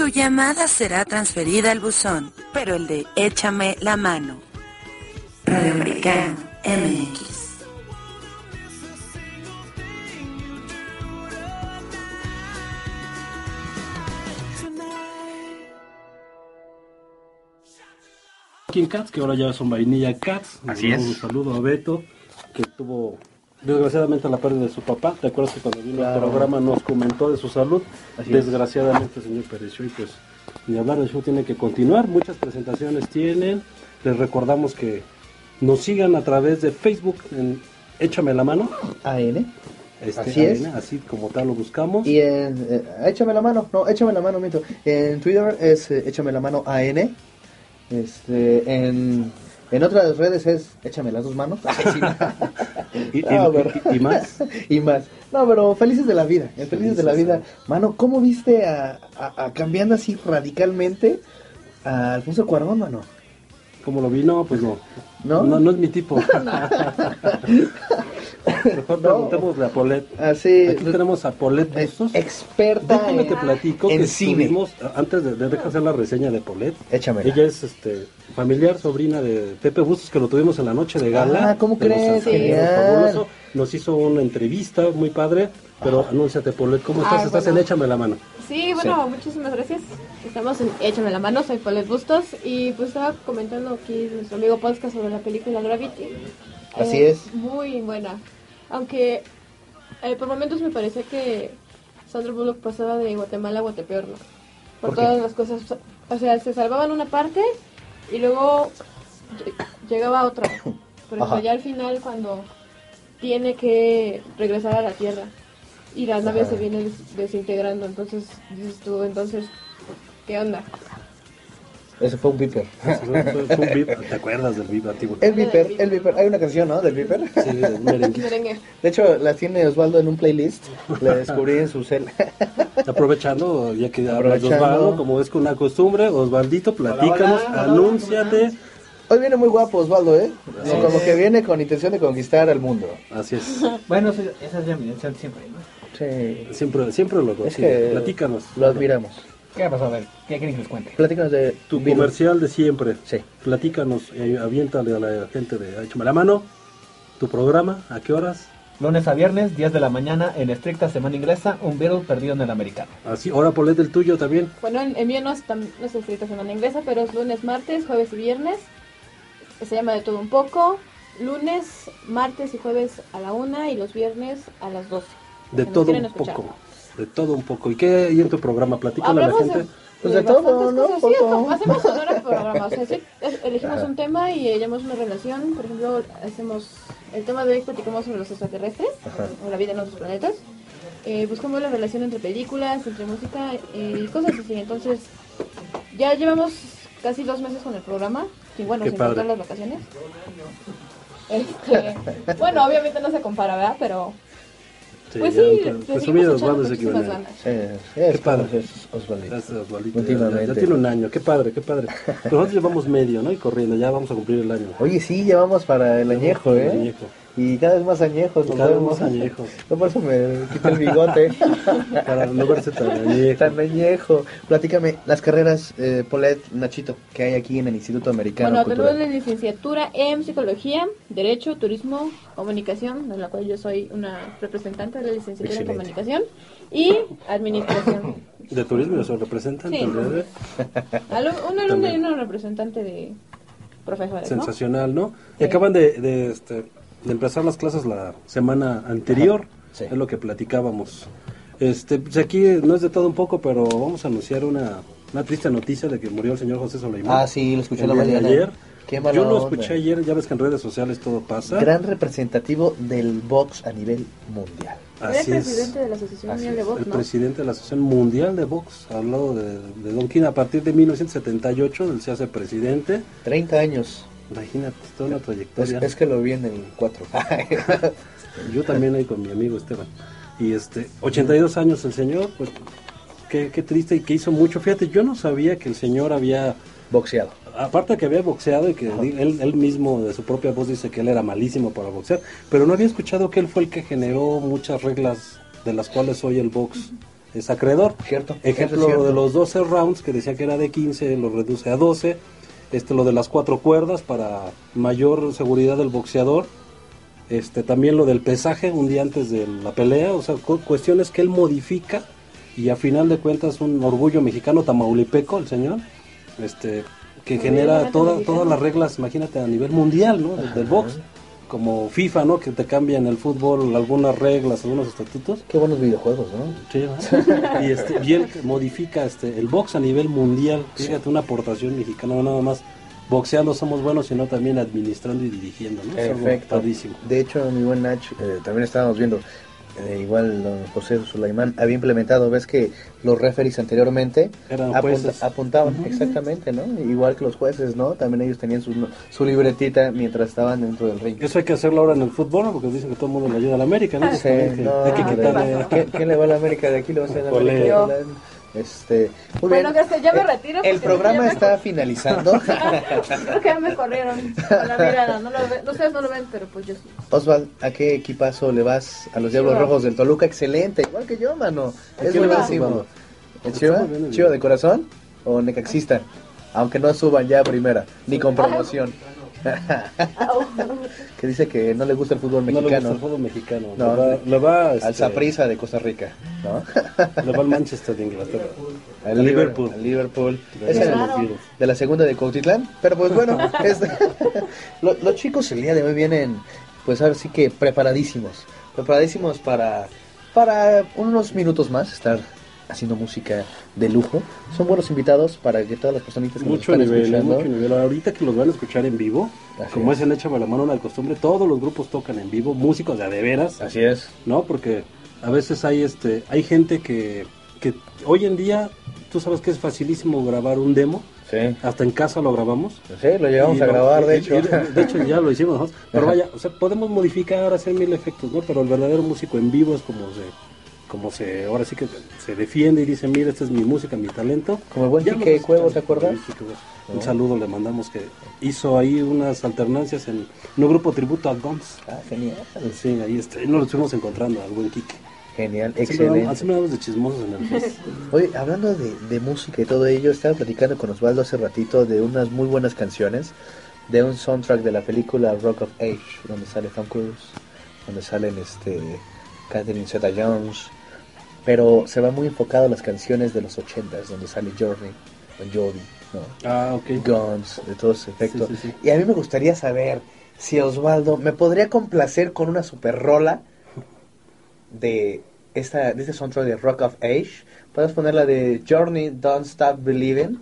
Su llamada será transferida al buzón, pero el de Échame la mano. Radio Americano MX. King Cats, que ahora ya son Vainilla Cats. Así es. Un saludo a Beto, que tuvo desgraciadamente la pérdida de su papá. ¿Te acuerdas que cuando vino Claro. al programa nos comentó de su salud? Así es. desgraciadamente el señor pereció y pues ni hablar del show tiene que continuar. Muchas presentaciones tienen. Les recordamos que nos sigan a través de Facebook en Échame la mano. AN. Este, Así es. AN, así como tal lo buscamos. Y en. eh, échame la mano. No, échame la mano, mito. En Twitter es eh, échame la mano AN. Este. En. En otras redes es échame las dos manos. Y, No, y- y más. y más. No, pero felices de la vida. eh, Felices de la vida. Mano, ¿cómo viste a, a- a cambiando así radicalmente a Alfonso Cuarón, mano? Como lo vi, no, pues no. ¿No? No, no es mi tipo. Mejor preguntémosle a Polet. Así. Aquí tenemos a Polet eh, Bustos. experta Déjame en, te platico en que cine. estuvimos, antes de, de dejar hacer la reseña de Polet, Échamela. ella es este familiar, sobrina de Pepe Bustos, que lo tuvimos en la noche de gala. Ah, ¿cómo los crees? Genial. fabuloso. Nos hizo una entrevista muy padre, pero anúnciate Polet, ¿cómo estás? Ay, estás bueno. en Échame la mano. Sí, bueno, muchísimas gracias. Estamos en Échame la mano, soy Paulette Bustos y pues estaba comentando aquí nuestro amigo podcast sobre la película Gravity. Así Eh, es. Muy buena. Aunque eh, por momentos me parecía que Sandra Bullock pasaba de Guatemala a Guatepeor, ¿no? Por, ¿Por qué? todas las cosas. O sea, se salvaban una parte y luego lle- llegaba otra. Por ejemplo, Ajá. ya al final cuando tiene que regresar a la Tierra y la nave Ajá. se viene des- desintegrando, entonces dices tú, entonces, ¿qué onda? Ese fue un Viper. Fue- fue- fue un beat, ¿Te acuerdas del beat antiguo? El Viper, el Viper. Hay una canción, ¿no? Del Viper. Sí, del merengue. De hecho, la tiene Osvaldo en un playlist. La descubrí en su cel. Aprovechando, ya que hablas de. Osvaldo, como es con una costumbre, Osvaldito, platícanos, Hola, hola, anúnciate. Hoy viene muy guapo Osvaldo, ¿eh? Como que viene con intención de conquistar al mundo. Así es. Bueno, esa es ya mi intención siempre, ¿no? Sí. Siempre, siempre lo Es que Platícanos. lo admiramos. ¿Qué pasó? A ver, ¿qué quieren que les cuente? Platícanos de Tu Virus. comercial de siempre. Sí. Platícanos, eh, aviéntale a la gente de Échame la mano. Tu programa, ¿a qué horas? Lunes a viernes, 10 de la mañana, en estricta semana inglesa, un Beatle perdido en el americano. Así, ahora Polet el tuyo también. Bueno, en, en mío no es, tan- no es escrita semana inglesa, pero es lunes, martes, jueves y viernes. Se llama de todo un poco. Lunes, martes y jueves a la una y los viernes a las 12. De todo un escuchar. poco. De todo un poco. ¿Y qué hay en tu programa? Platícale a la gente. Pues de todo, ¿no? cosas. Sí, Poco. hacemos honor al programa. O sea, sí, elegimos un tema y llamamos una relación. Por ejemplo, hacemos el tema de hoy platicamos sobre los extraterrestres, o la vida en otros planetas. Eh, buscamos la relación entre películas, entre música eh, y cosas así. Entonces, ya llevamos casi dos meses con el programa. Y bueno, Qué padre. contar las vacaciones. Este, bueno, obviamente no se compara, ¿verdad? Pero Sí, pues ya, sí, pues, seguimos echando Osvaldo ese que muchísimas viene. ganas. Sí, es Qué padre. es Osvaldito. Ya, ya tiene un año. Qué padre, qué padre. Nosotros llevamos medio, ¿no? Y corriendo. Ya vamos a cumplir el año. Oye, sí, llevamos para el añejo, ¿eh? El añejo. Y cada vez más añejos. nos Cada vez más añejos. No, por eso me quité el bigote. Para no verse tan añejo. Tan añejo. Platícame, las carreras, eh, Polet, Nachito, que hay aquí en el Instituto Americano Bueno, tenemos la licenciatura en Psicología, Derecho, Turismo, Comunicación, de la cual yo soy una representante de la licenciatura Excelente. en Comunicación, y Administración. De turismo, yo soy representante. Sí. ¿verdad? Alum- un alumno y una representante de profesores, ¿no? Sensacional, ¿no? Y acaban de, de, este, de empezar las clases la semana anterior, Sí. es lo que platicábamos. Este, pues aquí no es de todo un poco, pero vamos a anunciar una, una triste noticia de que murió el señor José Soleimán. Ah, sí, lo escuché el la mañana. ayer. Qué mala Yo lo onda. escuché ayer, ya ves que en redes sociales todo pasa. Gran representativo del box a nivel mundial. El Así es. presidente de la Asociación Mundial de es, Box, El ¿no? presidente de la Asociación Mundial de Box, hablado de, de Don King a partir de 1978, él se hace presidente. 30 años. Imagínate, toda una trayectoria. es que lo vi en el 4. Yo también ahí con mi amigo Esteban. Y este, 82 años el señor, pues qué, qué triste y que hizo mucho. Fíjate, yo no sabía que el señor había, Boxeado. aparte que había boxeado y que él, él mismo de su propia voz dice que él era malísimo para boxear, pero no había escuchado que él fue el que generó muchas reglas de las cuales hoy el box es acreedor. Cierto, Ejemplo eso es cierto. de los 12 rounds que decía que era de 15, lo reduce a 12. Este lo de las cuatro cuerdas para mayor seguridad del boxeador. Este también lo del pesaje un día antes de la pelea, o sea, cu- cuestiones que él modifica y a final de cuentas un orgullo mexicano tamaulipeco el señor. Este que genera toda, todas las reglas, imagínate a nivel mundial, ¿no? Del, del box como FIFA, ¿no? Que te cambian el fútbol algunas reglas, algunos estatutos. Qué buenos videojuegos, ¿no? Sí, y, este, y él modifica este, el box a nivel mundial. Fíjate, una aportación mexicana, no nada más boxeando somos buenos, sino también administrando y dirigiendo, ¿no? Es algo Perfecto. padrísimo. De hecho, mi buen Nach, eh, también estábamos viendo, eh, igual don José Sulaimán había implementado, ves que los referees anteriormente Eran apunta- jueces. apuntaban, exactamente, ¿no? Igual que los jueces, ¿no? También ellos tenían su, su libretita mientras estaban dentro del ring. Eso hay que hacerlo ahora en el fútbol, ¿no? porque dicen que todo el mundo le ayuda a la América, ¿no? Sí, no, hay que quitarle... ¿Quién, le va a la América de aquí? Le va a hacer la. América. Este, muy Bueno, bien. García, ya me Eh, retiro El programa me- está finalizando. Creo que ya me corrieron con la mirada. No lo ven, ustedes no lo ven, pero pues yo sí. Osval, ¿a qué equipazo le vas? A los Diablos Chivas. Rojos del Toluca, excelente, igual que yo, mano. ¿A Es buenísimo. Chiva? ¿Chiva de corazón o necaxista? Aunque no suban ya a primera, ni con promoción. que dice que no le gusta el fútbol No le gusta mexicano. el fútbol mexicano. No. le va, le va, este, Al Saprissa de Costa Rica, ¿no? le va al Manchester de Inglaterra. Al Al Liverpool. Liverpool. Al Liverpool. De Es el- de la segunda de Cuautitlán. Pero pues bueno, es- lo- los chicos el día de hoy vienen, pues ahora sí que preparadísimos. Preparadísimos para, para unos minutos más estar haciendo música de lujo. Son buenos invitados para que todas las personitas que Mucho nos están nivel, ¿eh? escuchando. mucho nivel. Ahorita que los van a escuchar en vivo, Así como es. en Échame la mano una costumbre, todos los grupos tocan en vivo, músicos de a de veras, Así es. ¿no? Porque a veces hay este hay gente que, que hoy en día, tú sabes que es facilísimo grabar un demo, Sí. hasta en casa lo grabamos. Sí, lo llevamos a lo- grabar, de y- hecho. y de, hecho ya lo hicimos. Pero Ajá. vaya, o sea, podemos modificar, hacer mil efectos, ¿no? Pero el verdadero músico en vivo es como se como se ahora sí que se defiende y dice, "Mira, esta es mi música, mi talento." Como el buen Quique Cuevo. ¿te acuerdas? Un saludo le mandamos que hizo ahí unas alternancias en un grupo tributo a Guns. Ah, genial. Sí, ahí está, nos lo estuvimos encontrando al buen Quique. Genial, excelente. siempre vamos de chismosos en el. Oye, hablando de, de música y todo ello, estaba platicando con Osvaldo hace ratito de unas muy buenas canciones, de un soundtrack de la película Rock of Age, donde sale Tom Cruise, donde salen este Catherine Zeta-Jones, pero se va muy enfocado a las canciones de los ochentas, donde sale Journey, Bon Jovi, ¿no? Ah. Guns, de todo ese efecto. Sí, sí, sí. Y a mí me gustaría saber si Osvaldo me podría complacer con una super rola de esta de este soundtrack de Rock of Age. Puedes poner la de Journey Don't Stop Believing.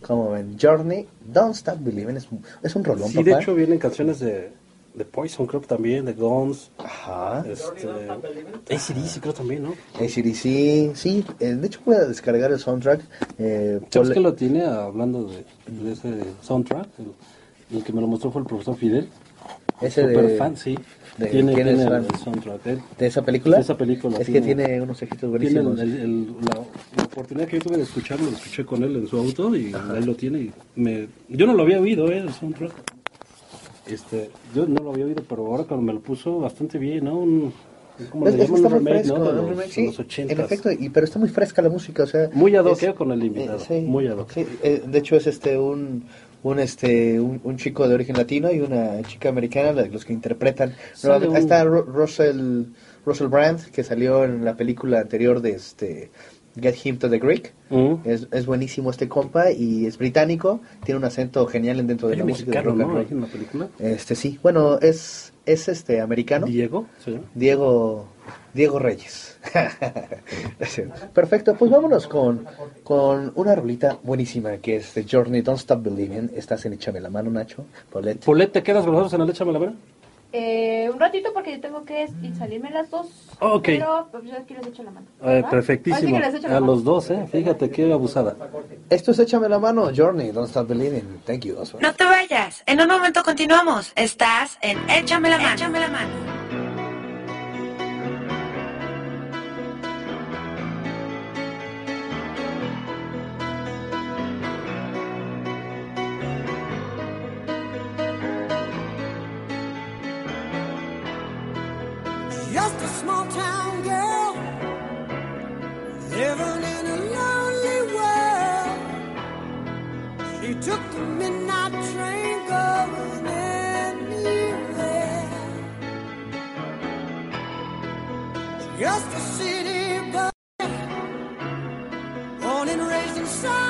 Como ven, Journey Don't Stop Believing es, un- es un rolón, Sí, papá. de hecho vienen canciones de, de Poison, creo también, de Guns. Ajá. Este, ACDC creo también, ¿no? ACDC, sí. eh, de hecho voy a descargar el soundtrack. Eh, ¿Sabes ponle- que lo tiene hablando de, de ese soundtrack? El, el que me lo mostró fue el profesor Fidel. Ese Super de- fan, sí. de- tiene ¿quién es tiene el, soundtrack. Él ¿De esa película? De esa película, Es sí, que tiene unos ejitos tiene el- buenísimos. el- el- la, la oportunidad que yo tuve de escucharlo, lo escuché con él en su auto y él lo tiene. Y me, yo no lo había oído, ¿eh? El soundtrack. Este, yo no lo había oído, pero ahora cuando me lo puso bastante bien, ¿no? Un, ¿Cómo Es- le llaman? Un remake, fresco, ¿no? De los, sí, los 80. en efecto, y, pero está muy fresca la música, o sea... Muy ad hoc, es- ¿eh? con el invitado, eh, sí, muy ad hoc. sí, eh, de hecho es este un un este un, un chico de origen latino y una chica americana los que interpretan. Un- Ahí está Ru- Russell Russell Brand que salió en la película anterior de este Get Him to the Greek. Mm. Es, es buenísimo este compa y es británico, tiene un acento genial dentro de Hay la música de mexicano, rock and ¿no? en la película. Este sí, bueno, es es este americano. Diego, sí. Diego Diego Reyes. Perfecto, pues vámonos con, con una rolita buenísima que es The Journey Don't Stop Believing. Estás en Échame la mano, Nacho. Paulette. Polet, ¿te quedas con nosotros en el Échame la Vera? Eh, un ratito porque yo tengo que salirme las dos. Ok. Pero pues, yo aquí les echo la mano. Eh, perfectísimo. Así que les echo la A mano. los dos, ¿eh? Fíjate qué abusada. Esto es Échame la mano, Journey Don't Stop Believing. Thank you. No te vayas. En un momento continuamos. Estás en Échame la mano. Échame la mano. Just a city boy, born and raised in South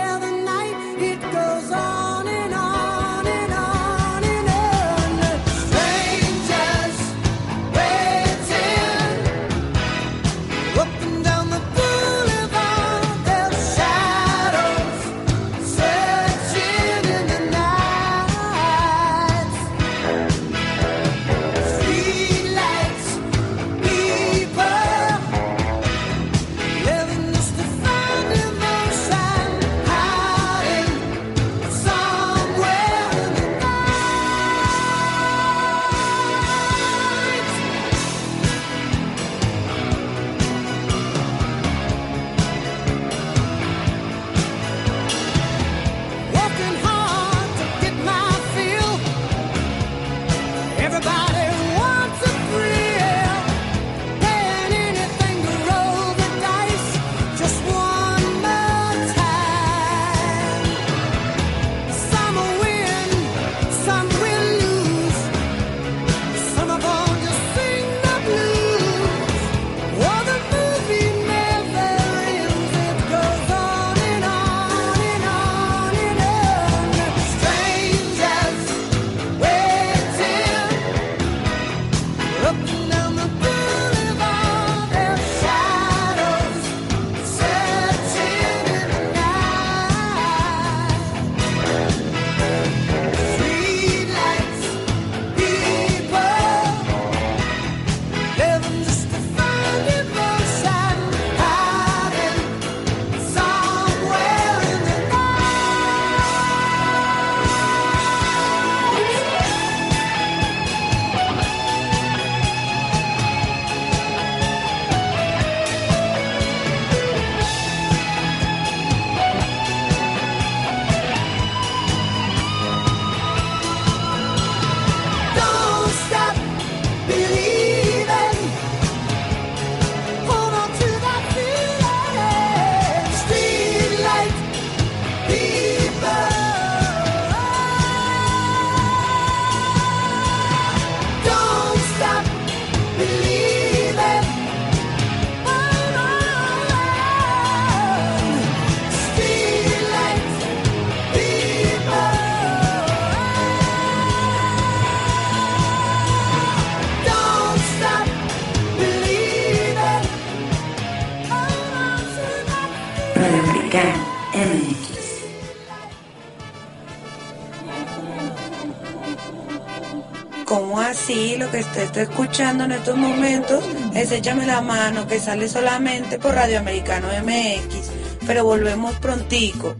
que usted está escuchando en estos momentos es Échame la mano, que sale solamente por Radio Americano MX. Pero volvemos prontico.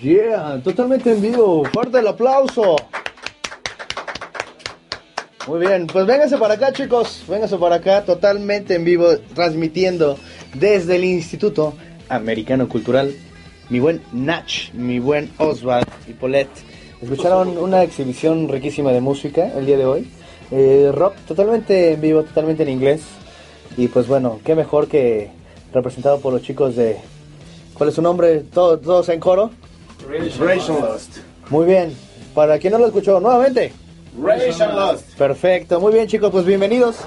Yeah, totalmente en vivo. Fuerte el aplauso. Muy bien, pues vénganse para acá, chicos. Vénganse para acá, totalmente en vivo, transmitiendo desde el Instituto Americano Cultural. Mi buen Nach, mi buen Oswald y Paulette. Escucharon una exhibición riquísima de música el día de hoy. Eh, rock totalmente en vivo, totalmente en inglés. Y pues bueno, qué mejor que representado por los chicos de... ¿Cuál es su nombre? ¿Todos, todos en coro? Ration Lost. Muy bien. Para quien no lo escuchó, nuevamente. Ration Lost. Perfecto, muy bien chicos, pues bienvenidos.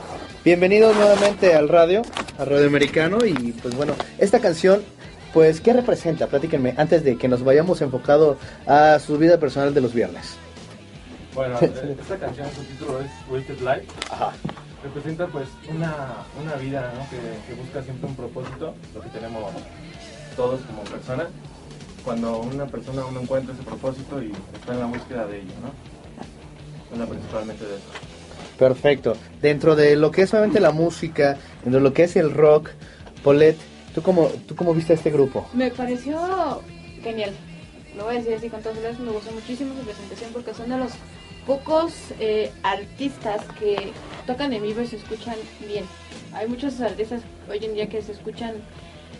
Bienvenidos nuevamente al radio, al radio americano. Y pues bueno, esta canción, pues, ¿qué representa? Platíquenme, antes de que nos vayamos enfocado a su vida personal de los viernes. Bueno, eh, esta canción, su título es Wasted Life. Ajá. Representa pues una, una vida ¿no? que, que busca siempre un propósito, lo que tenemos todos como personas. cuando una persona uno encuentra ese propósito y está en la búsqueda de ello, ¿no? Habla principalmente de eso. Perfecto. Dentro de lo que es solamente la música, dentro de lo que es el rock, Paulette, ¿tú cómo, ¿tú cómo viste a este grupo? Me pareció genial. Lo voy a decir así con todas las me gustó muchísimo su presentación porque son de los pocos eh, artistas que tocan en vivo y se escuchan bien. Hay muchos artistas hoy en día que se escuchan,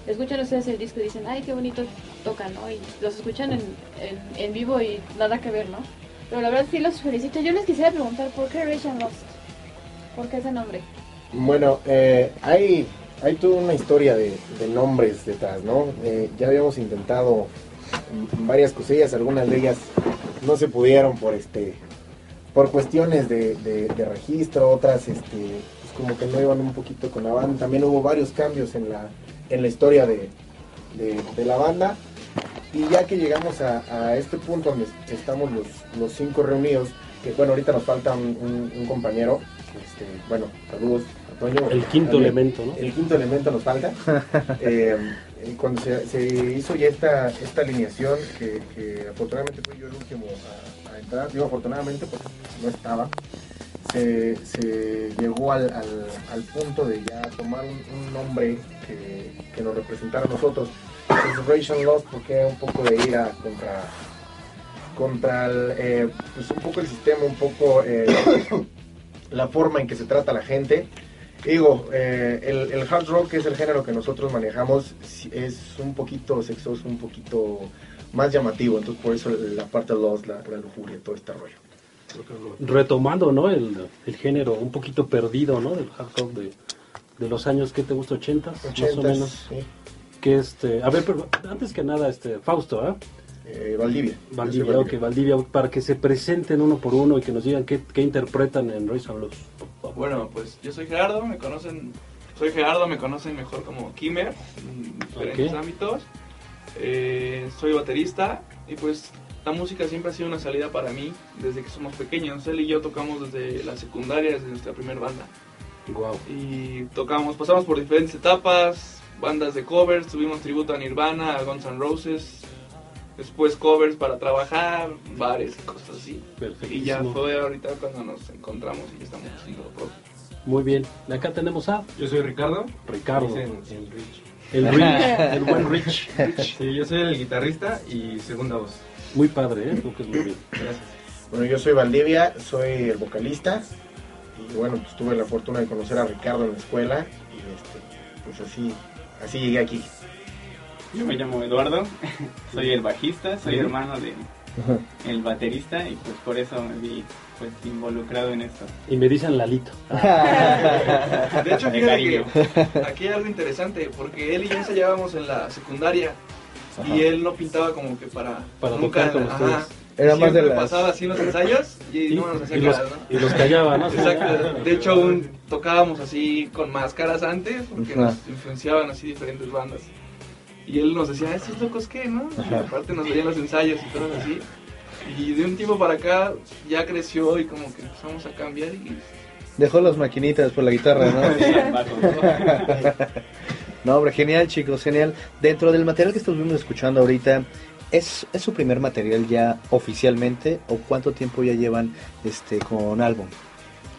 escuchan ustedes el disco y dicen, ay, qué bonito tocan, ¿no? Y los escuchan en, en, en vivo y nada que ver, ¿no? Pero la verdad sí los felicito. Yo les quisiera preguntar, ¿por qué Rage Lost? ¿Por qué ese nombre? Bueno, eh, hay, hay toda una historia de, nombres detrás, ¿no? Eh, ya habíamos intentado varias cosillas, algunas de ellas no se pudieron por este por cuestiones de, registro, otras este pues como que no iban un poquito con la banda. También hubo varios cambios en la, en la historia de, de- la banda. Y ya que llegamos a, este punto donde estamos los, los cinco reunidos, que bueno, ahorita nos falta un, un- compañero, este, bueno, saludos Toño. El quinto También. elemento, ¿no? El quinto elemento nos falta. Eh, cuando se, se hizo ya esta, esta alineación, que, que afortunadamente fui yo el último a, a entrar, digo afortunadamente porque no estaba, se, se llegó al, al- al punto de ya tomar un, un nombre que, que nos representara a nosotros. Celebration Lost, porque un poco de ira contra, contra el, eh, pues un poco el sistema, un poco eh, la forma en que se trata a la gente. Digo, eh, el, el hard rock que es el género que nosotros manejamos, es un poquito sexoso, un poquito más llamativo, entonces por eso la parte Lost, la, la lujuria, todo este rollo. Retomando, ¿no? El, el género un poquito perdido, ¿no? Del hard rock de, de los años, ¿qué te gusta? ¿80? más o 80s, menos. sí. Que este, a ver, pero antes que nada, este, Fausto, ¿ah? Eh, Valdivia. Valdivia, Yo soy ok, Valdivia, para que se presenten uno por uno y que nos digan qué, qué interpretan en Race and Blues. Bueno, pues yo soy Gerardo, me conocen, soy Gerardo, me conocen mejor como Kimmer, en diferentes ámbitos. Eh, soy baterista y pues la música siempre ha sido una salida para mí desde que somos pequeños. Él y yo tocamos desde la secundaria, desde nuestra primera banda. Wow. Y tocamos, pasamos por diferentes etapas, bandas de covers, tuvimos tributo a Nirvana, a Guns N' Roses, después covers para trabajar, bares y cosas así. Y ya fue ahorita cuando nos encontramos y ya estamos haciendo lo propio. Muy bien. Acá tenemos a Yo soy Ricardo. Ricardo. Dicen el Rich. El Rich, el buen Rich. Sí, yo soy el guitarrista y segunda voz. Muy padre, ¿eh? Creo que es muy bien. Gracias. Bueno, yo soy Valdivia, soy el vocalista y bueno, pues tuve la fortuna de conocer a Ricardo en la escuela y este, pues así, así llegué aquí. Yo me llamo Eduardo, soy el bajista, soy hermano de el baterista y pues por eso me vi pues involucrado en esto. Y me dicen Lalito. De hecho, fíjate que aquí hay algo interesante, porque él y yo ensayábamos en la secundaria y él no pintaba como que para, Para nunca, tocar con ajá. ustedes. Era más de las- pasaba así en los ensayos y, Y, no nos hacía y los, caras, ¿no? y los callaba, ¿no? Exacto. De hecho, un- tocábamos así con máscaras antes porque Ajá. nos influenciaban así diferentes bandas. Y él nos decía, ¿estos locos qué, no? Y aparte nos veían los ensayos y cosas así. Y de un tiempo para acá ya creció y como que empezamos a cambiar y Dejó las maquinitas por la guitarra, ¿no? No, hombre, genial, chicos, genial. Dentro del material que estuvimos escuchando ahorita, ¿es, ¿es su primer material ya oficialmente o cuánto tiempo ya llevan este con álbum?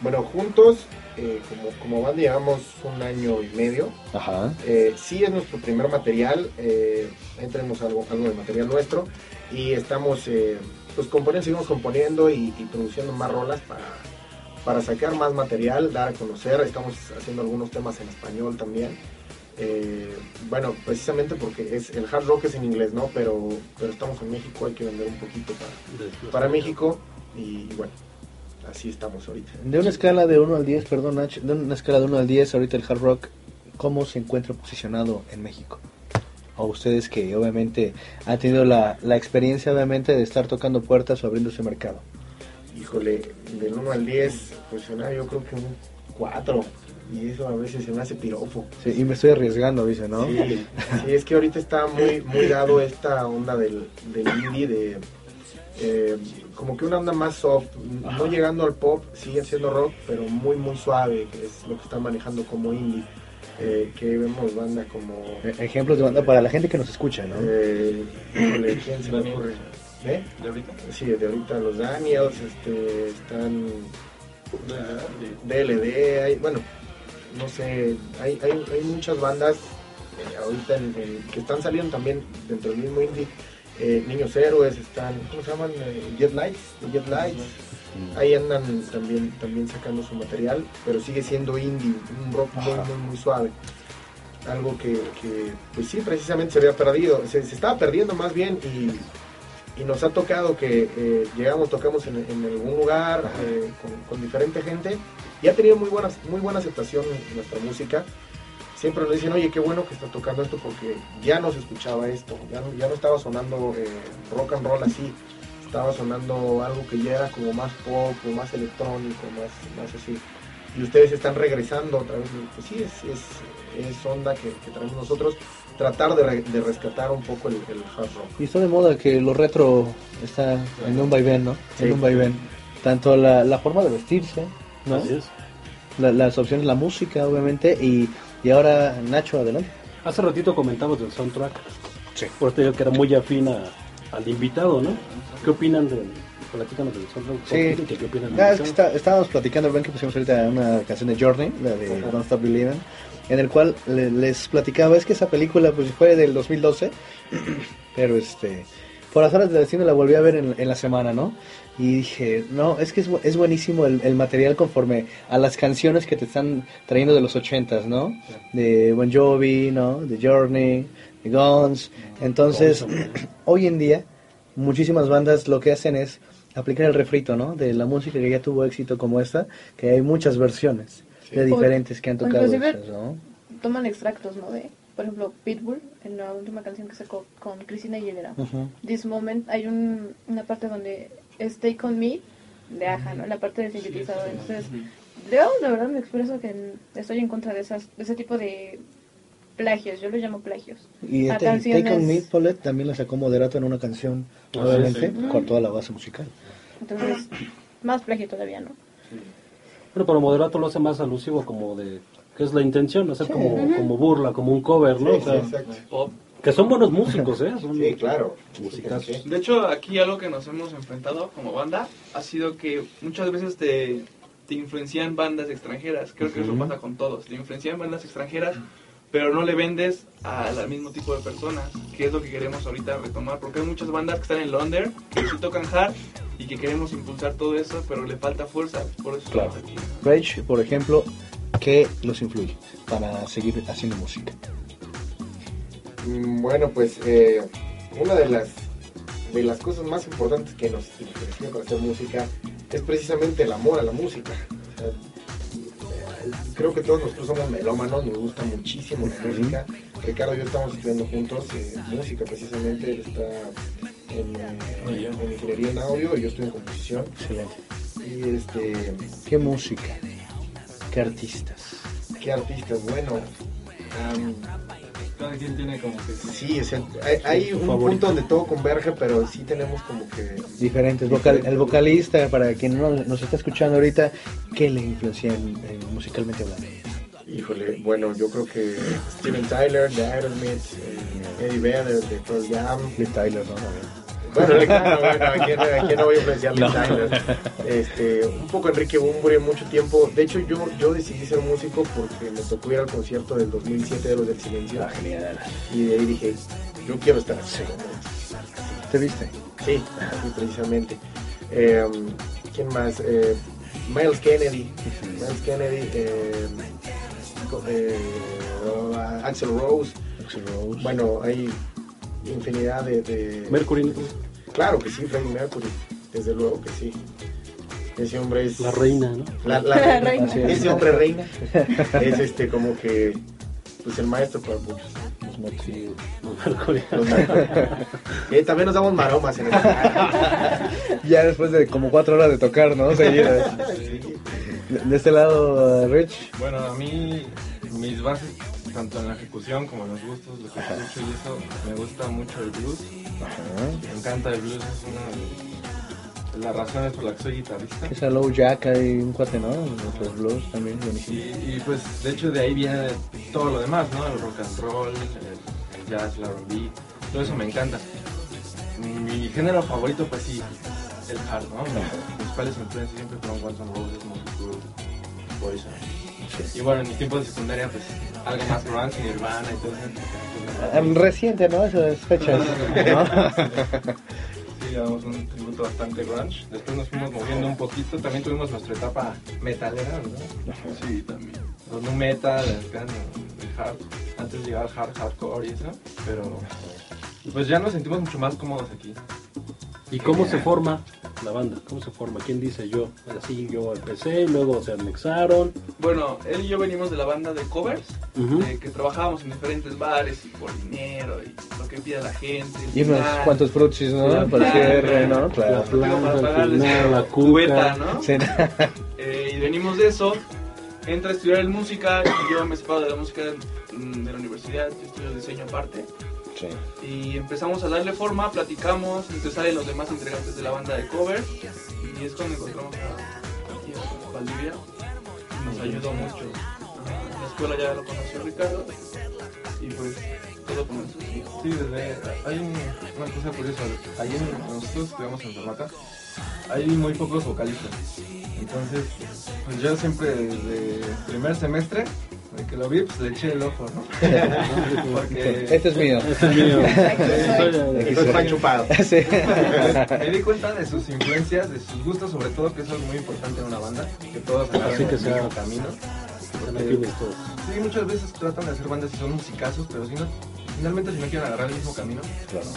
Bueno, juntos, eh, como, como banda llevamos un año y medio. Ajá. Eh, sí es nuestro primer material, eh, ahí tenemos algo, algo de material nuestro y estamos eh, pues componiendo, seguimos componiendo y, y produciendo más rolas para, para sacar más material, dar a conocer, estamos haciendo algunos temas en español también. Eh, bueno, precisamente porque es el hard rock es en inglés, ¿no? Pero, pero estamos en México, hay que vender un poquito para, para México y bueno, así estamos ahorita. De una escala de 1 al 10, perdón, Nach, de una escala de 1 al 10, ahorita el hard rock, ¿cómo se encuentra posicionado en México? O ustedes que obviamente han tenido la, la experiencia obviamente de estar tocando puertas o abriendo ese mercado. Híjole, del 1 al 10, pues nada, yo creo que un 4. Y eso a veces se me hace piropo. Sí, y me estoy arriesgando, dice, ¿no? Sí, sí, es que ahorita está muy, muy dado esta onda del, del indie, de, eh, como que una onda más soft, no llegando al pop, siguen siendo rock, pero muy muy suave, que es lo que están manejando como indie. Eh, que vemos banda como E- Ejemplos de banda para la gente que nos escucha, ¿no? eh, ¿quién se me ocurre? ¿Eh? ¿De ahorita? Sí, de ahorita los Daniels, este, están DLD, hay, bueno, no sé, hay, hay, hay muchas bandas eh, ahorita en- en- que están saliendo también dentro del mismo indie. Eh, Niños Héroes están, ¿cómo se llaman? Eh, Jet Lights, Jet Lights. Ahí andan también, también sacando su material, pero sigue siendo indie, un rock muy, muy, muy suave. Algo que, que, pues sí, precisamente se había perdido, se, se estaba perdiendo más bien y, y nos ha tocado que eh, llegamos, tocamos en, en algún lugar eh, con, con diferente gente y ha tenido muy, buenas, muy buena aceptación nuestra música. Siempre nos dicen, oye, qué bueno que está tocando esto porque ya no se escuchaba esto, ya no, ya no estaba sonando eh, rock and roll así, estaba sonando algo que ya era como más pop o más electrónico, más, más así. Y ustedes están regresando otra vez, pues sí, es, es, es onda que, que traemos nosotros, tratar de, re- de rescatar un poco el, el hard rock. Y está de moda que lo retro está en un vaivén, ¿no? En Sí. un vaivén. Tanto la, la forma de vestirse, ¿no? Así es. La- las opciones, la música, obviamente. Y, y ahora, Nacho, adelante. Hace ratito comentamos del soundtrack. Sí. Por eso digo que era muy afín a- al invitado, ¿no? ¿Qué opinan del, platícanos del soundtrack? Sí. ¿Qué, qué opinan del Ah, es que soundtrack? está- estábamos platicando, ven que pusimos ahorita una canción de Journey, la de Don't Stop Believing, en el cual le- les platicaba, es que esa película pues fue del 2012, pero este, por las horas del destino la volví a ver en, en la semana, ¿no? Y dije, no, es que es, es buenísimo el, el material conforme a las canciones que te están trayendo de los ochentas, ¿no? De Bon Jovi, ¿no? De Journey, de Guns. Entonces, hoy en día, muchísimas bandas lo que hacen es aplicar el refrito, ¿no? De la música que ya tuvo éxito como esta, que hay muchas versiones de diferentes que han tocado ¿no? Toman extractos, ¿no? De, por ejemplo, Pitbull, en la última canción que sacó con Cristina Aguilera. Ujú. This Moment, hay un, una parte donde es Take On Me, de Aja, ¿no? La parte del sintetizador. Entonces, yo de verdad me expreso que estoy en contra de, esas, de ese tipo de plagios, yo lo llamo plagios. Y A este, canciones- Take On Me, Paulette, también la sacó Moderato en una canción, Ah, obviamente, sí, sí. con toda la base musical. Entonces, más plagio todavía, ¿no? Bueno, pero Moderato lo hace más alusivo como de... que es la intención? Hacer Sí. como, como burla, como un cover, ¿no? Sí, O sea, sí, exacto. Pop. Que son buenos músicos, ¿eh? Son Sí, claro. musicazos. De hecho, aquí algo que nos hemos enfrentado como banda ha sido que muchas veces te, te influencian bandas extranjeras. Creo que eso pasa con todos. Te influencian bandas extranjeras, pero no le vendes al mismo tipo de personas, que es lo que queremos ahorita retomar. Porque hay muchas bandas que están en Londres, que sí tocan hard y que queremos impulsar todo eso, pero le falta fuerza. Por eso Claro. estamos aquí. Rage, por ejemplo, ¿qué los influye para seguir haciendo música? Bueno, pues eh, una de las de las cosas más importantes que nos influenció para hacer música es precisamente el amor a la música. O sea, eh, creo que todos nosotros somos melómanos, nos gusta muchísimo la música. Ricardo y yo estamos estudiando juntos eh, música precisamente, él está en, eh, en ingeniería en audio y yo estoy en composición. Excelente. Y este, ¿Qué música? ¿Qué artistas? ¿qué artistas? Bueno, Cada quien tiene como que sí, o sea, hay, hay un Favorito. punto donde todo converge, pero sí tenemos como que Diferentes. Vocal, el vocalista, para quien no nos está escuchando ahorita, ¿qué le influencia en- en musicalmente hablando? Híjole, bueno, yo creo que Steven Tyler de Aerosmith, eh, Eddie Vedder de Pearl Jam. Tyler, ¿no? Bueno, le- no, bueno, ¿a quién, a quién no voy a influenciar Tyler? Este, un poco Enrique Bunbury mucho tiempo. De hecho, yo, yo decidí ser músico porque me tocó ir al concierto del 2007 de Los del Silencio. Ah, genial. Y de ahí dije, yo quiero estar así. ¿Te viste? Sí, sí, precisamente. Eh, ¿Quién más? Eh, Miles Kennedy. Miles Kennedy. eh, co- eh, Axel Rose. Axl Rose. Bueno, hay infinidad de... de- Mercury, ¿no? Claro que sí, Freddie Mercury. Desde luego que sí. Ese hombre es... la reina, ¿no? La, la La reina. reina. Ese hombre reina. Es este como que... Pues el maestro para muchos. Los. Los Mercury. Eh, también nos damos maromas en el Ya después de como cuatro horas de tocar, ¿no? Seguidas. De, de este lado, uh, Rich. Bueno, a mí mis bases, tanto en la ejecución como en los gustos, lo que escucho y eso, me gusta mucho el blues. Me encanta el blues, es una las razones por las que soy guitarrista. Esa Low Jack hay un cuate, ¿no? Los blues también, buenísimo. Y, y, pues de hecho de ahí viene todo lo demás, ¿no? El rock and roll, el, el jazz, el R&B, todo eso me encanta. Mi género favorito pues sí, el hard, ¿no? Mis principales influencias siempre fueron Guns N' Roses, Motley Crue, Poison. Y bueno, en mi tiempo de secundaria pues algo más grunge, Nirvana y todo eso. Um, reciente, ¿no? Esas fechas, ¿no? Sí, llevamos un tributo bastante grunge. Después nos fuimos moviendo un poquito. También tuvimos nuestra etapa metalera, ¿no? Sí, también. Los nu metal, el, el hard. Antes llegaba el hard, hardcore y eso. Pero pues ya nos sentimos mucho más cómodos aquí. ¿Y cómo se forma la banda? ¿Cómo se forma? ¿Quién dice yo? Así yo empecé y luego se anexaron. Bueno, él y yo venimos de la banda de covers, eh, que trabajábamos en diferentes bares y por dinero y lo que pide la gente. Y unos cuantos fruchis, ¿no? La Para el cierre, ¿no? La Claro. Pero para planta, el pagarles final, la cubeta. ¿no? Sí. Eh, y venimos de eso. Entra a estudiar en música y yo me separo de la música mm, de la universidad, yo estudio diseño aparte. Y empezamos a darle forma, platicamos, entonces salen los demás integrantes de la banda de cover y es cuando encontramos a, Valdivia nos ayudó mucho. La escuela ya lo conoció Ricardo y pues todo comenzó. Sí, desde, hay un- una cosa curiosa. Ahí en- nosotros estudiamos en Fermata. Hay muy pocos vocalistas. Entonces, pues yo siempre desde primer semestre, de que lo vi, pues le eché el ojo, ¿no? Porque Este es mío. Este es mío. Esto está chupado. Sí. me di cuenta de sus influencias, de sus gustos, sobre todo, que eso es muy importante en una banda, que todos Así que el sea- camino. Porque-. Sí, muchas veces tratan de hacer bandas y son musicazos, pero si no, finalmente si no quieren agarrar el mismo camino,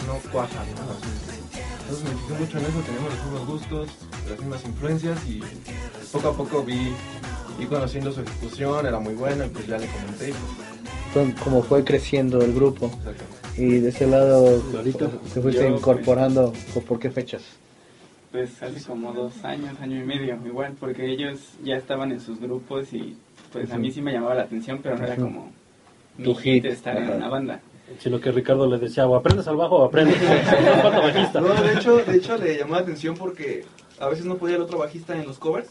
no cuajan, ¿no? Así. Entonces me fijé mucho en eso, tenemos los mismos gustos, las mismas influencias y poco a poco vi, vi conociendo su ejecución, era muy buena y pues ya le comenté y pues, Entonces, como fue creciendo el grupo. Y de ese lado, Clarito. te fuiste Yo, incorporando. ¿Por qué fechas? Pues hace como dos años, año y medio, igual, porque ellos ya estaban en sus grupos y pues a mí sí me llamaba la atención, pero no era como mi Tu hit, hit estar en una banda. Sino que Ricardo le decía, o aprendes al bajo o aprendes. No. No, de hecho, de hecho le llamó la atención porque a veces no podía el otro bajista en los covers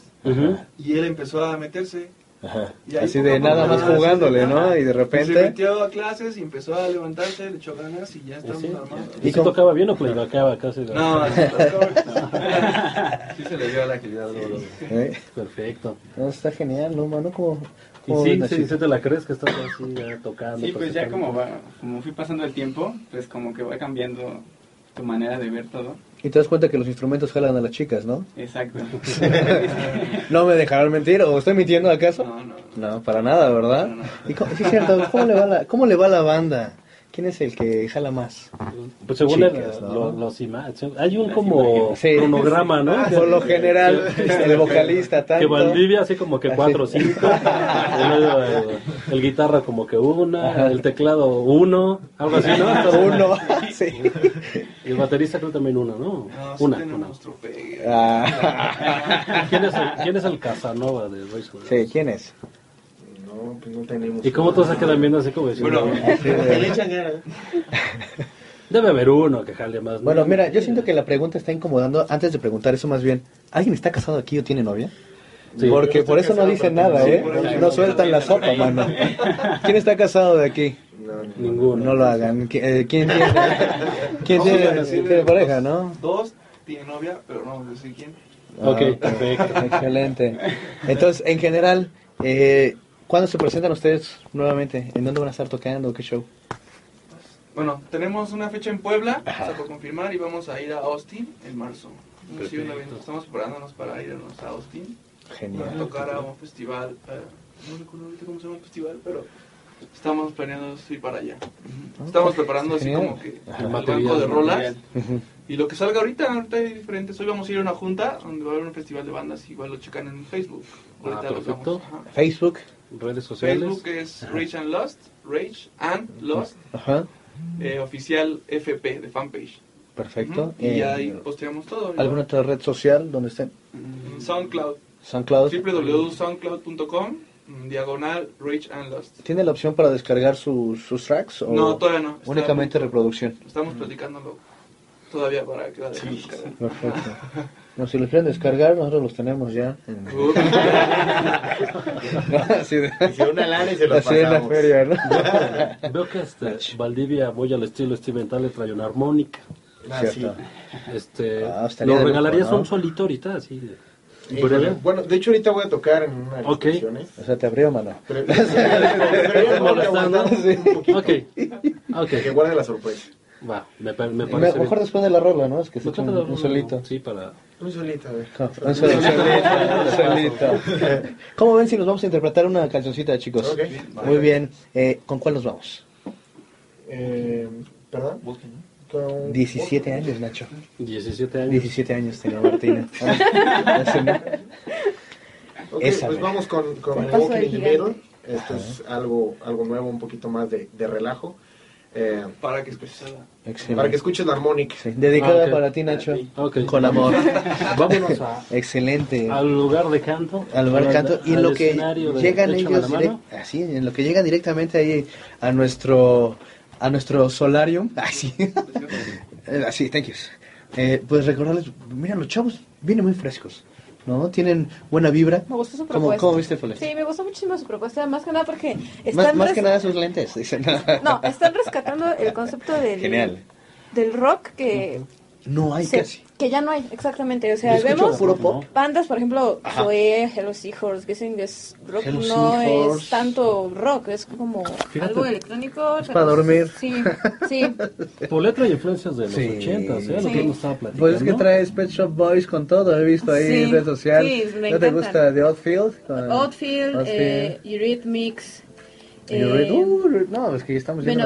y él empezó a meterse. Ajá. Y Así a de nada más ah, sí, jugándole. ¿no? Y de Se repente. metió a clases y empezó a levantarse, le echó ganas y ya estamos Sí. armados. ¿Y si tocaba bien o playbackaba casi? No, sí, los covers. Sí se le dio la agilidad luego. ¿Eh? Perfecto. No, está genial, ¿no, mano? ¿Cómo, ¿Y cómo sí, sí, así? sí te la crees que estás así ya tocando? Sí, pues ya como va, como fui pasando el tiempo, pues como que va cambiando tu manera de ver todo. Y te das cuenta que los instrumentos jalan a las chicas, ¿no? Exacto. No me dejarán mentir, ¿o estoy mintiendo acaso? No, no. No, para nada, ¿verdad? No, no. ¿Y cómo, sí, es cierto, ¿cómo le, va la, ¿cómo le va la banda? ¿Quién es el que jala más? Pues según Chicas, el- los ima- hay un Las como. Sí. cronograma, ¿no? Por lo general, el vocalista tanto. Que Valdivia así como que cuatro o cinco, el, el- el guitarra como que una, Ajá. el teclado uno, algo así, ¿no? Uno, sí. Y el baterista creo también uno, ¿no? Una, una. Ah, ¿Quién es el, quién es el Casanova de Razor? sí, ¿quién es? No, pues no tenemos. ¿Y cómo todos se quedan viendo así como diciendo, Bueno, Le echan ganas. debe haber uno que jale más? ¿no? Bueno, mira, yo siento que la pregunta está incomodando. Antes de preguntar eso, más bien, ¿alguien está casado aquí o tiene novia? Sí. Porque por eso no dicen nada, ¿eh? No sueltan la sopa, mano. ¿Quién está casado de aquí? No, no. Ninguno. No lo hagan. ¿Qui- eh, ¿Quién tiene, quién pareja, dos- no? Dos tienen novia, pero no vamos a decir quién. Ok, Ah, perfecto. Excelente. Entonces, en general, eh, ¿cuándo se presentan ustedes nuevamente? ¿En dónde van a estar tocando? ¿Qué show? Bueno, tenemos una fecha en Puebla, está por confirmar, y vamos a ir a Austin en marzo. Evento, estamos preparándonos para irnos a Austin, a Genial. tocar a un festival, eh, no recuerdo ahorita cómo se llama el festival, pero estamos planeando ir para allá. Estamos preparando así Genial. como que Ajá. el banco de rolas. Y lo que salga ahorita, ahorita hay diferentes. Hoy vamos a ir a una junta donde va a haber un festival de bandas, igual lo checan en Facebook. Ahorita Ah, los perfecto. vamos- ajá. Facebook. Redes sociales. Facebook es Rage and Lost, Rage and Lost, Ajá. eh, oficial FP de fanpage. Perfecto. Y Eh, ahí posteamos todo. ¿Alguna otra red social donde estén? Mm, SoundCloud, SoundCloud. www.soundcloud.com, mm, diagonal Rage and Lost. ¿Tiene la opción para descargar sus, sus tracks? O No, todavía no. Únicamente reproducción. Estamos platicándolo. Todavía para que la dejen descargar. Perfecto. No, si los quieren descargar, nosotros los tenemos ya. En... Así de- Hice una lana y se los así en la pasamos. feria, ¿no? Veo que este, Valdivia voy al estilo Steven Tyler, trae una armónica. Ah, sí. Cierto. Este, Ah, ¿Lo regalarías ¿no? un solito ahorita? Así de? Bueno, de hecho ahorita voy a tocar en una de las. O sea, te abrió, mano. Pero, pero la sorpresa. Va, me, me parece mejor bien. después de la rola, ¿no? Es que se echa un, un solito. Sí, para... Un solito, a ver. Un solito, un solito. ¿Cómo ven si nos vamos a interpretar una cancioncita, chicos? Ok. Muy bien. Eh, ¿Con cuál nos vamos? Eh, ¿Perdón? Con- 17 años, Nacho. 17 años. 17 años tenía Martina. Ah, ese no. Ok, Esa, pues vamos con, con Walking in the. Middle. Esto es algo, algo nuevo, un poquito más de, de relajo. Eh, Para que escuches la... Excelente. para que escuches la armónica. Sí, Dedicada Ah, ok. para ti, Nacho. Ok. Con amor. Vámonos a- Excelente. al lugar de canto. al lugar de canto y en lo que llegan ellos direct- así en lo que llegan directamente ahí a nuestro a nuestro solarium así Eh, así thank you Eh, pues recordarles mira los chavos vienen muy frescos no tienen buena vibra Me gustó su ¿Cómo, propuesta. cómo viste Foles? Sí, me gustó muchísimo su propuesta, más que nada porque más, están, más res- que nada sus lentes dicen. no, están rescatando el concepto del, Genial. del rock que, no hay se- casi que ya no hay, exactamente. O sea, vemos puro pop bandas, por ejemplo. Zoe, Hello Seahorse, que dicen que es rock, Hello no Seahorse. es tanto rock, es como Fíjate. algo electrónico. Es para dormir. Sí, sí. Por letra y influencias de los Sí. 80, ¿eh? Lo Sí. que hemos estado platicando. pues es que traes Pet Shop Boys con todo he visto ahí Sí, en red social sí, me ¿no te gusta The Outfield? Outfield, Outfield. eh, Eurythmics, eh, uh, no, es que ya estamos yendo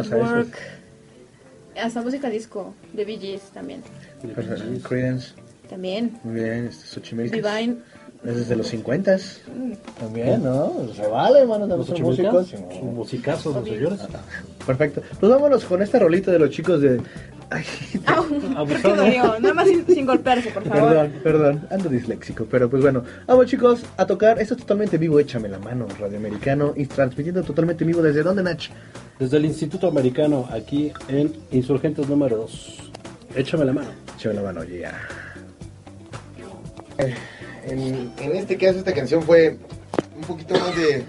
hasta música disco, de Bee Gees también. Perfecto. Creedence, También. muy bien, este Xochimilco. Divine. Es desde los 50 Mm. También, ¿no? Se vale, hermano, Los también son músicos. un musicazo, los señores. Perfecto. Pues vámonos con esta rolita de los chicos de... Ay. Nada más sin, sin golpearse, por favor. perdón, perdón, ando disléxico, pero pues bueno. Vamos chicos, a tocar, esto es totalmente en vivo, échame la mano, Radio Americano, y transmitiendo totalmente en vivo, ¿desde dónde, Nach? Desde el Instituto Americano, aquí en Insurgentes número 2. Échame la mano. Échame la mano, ya. En, en este caso, esta canción fue un poquito más de.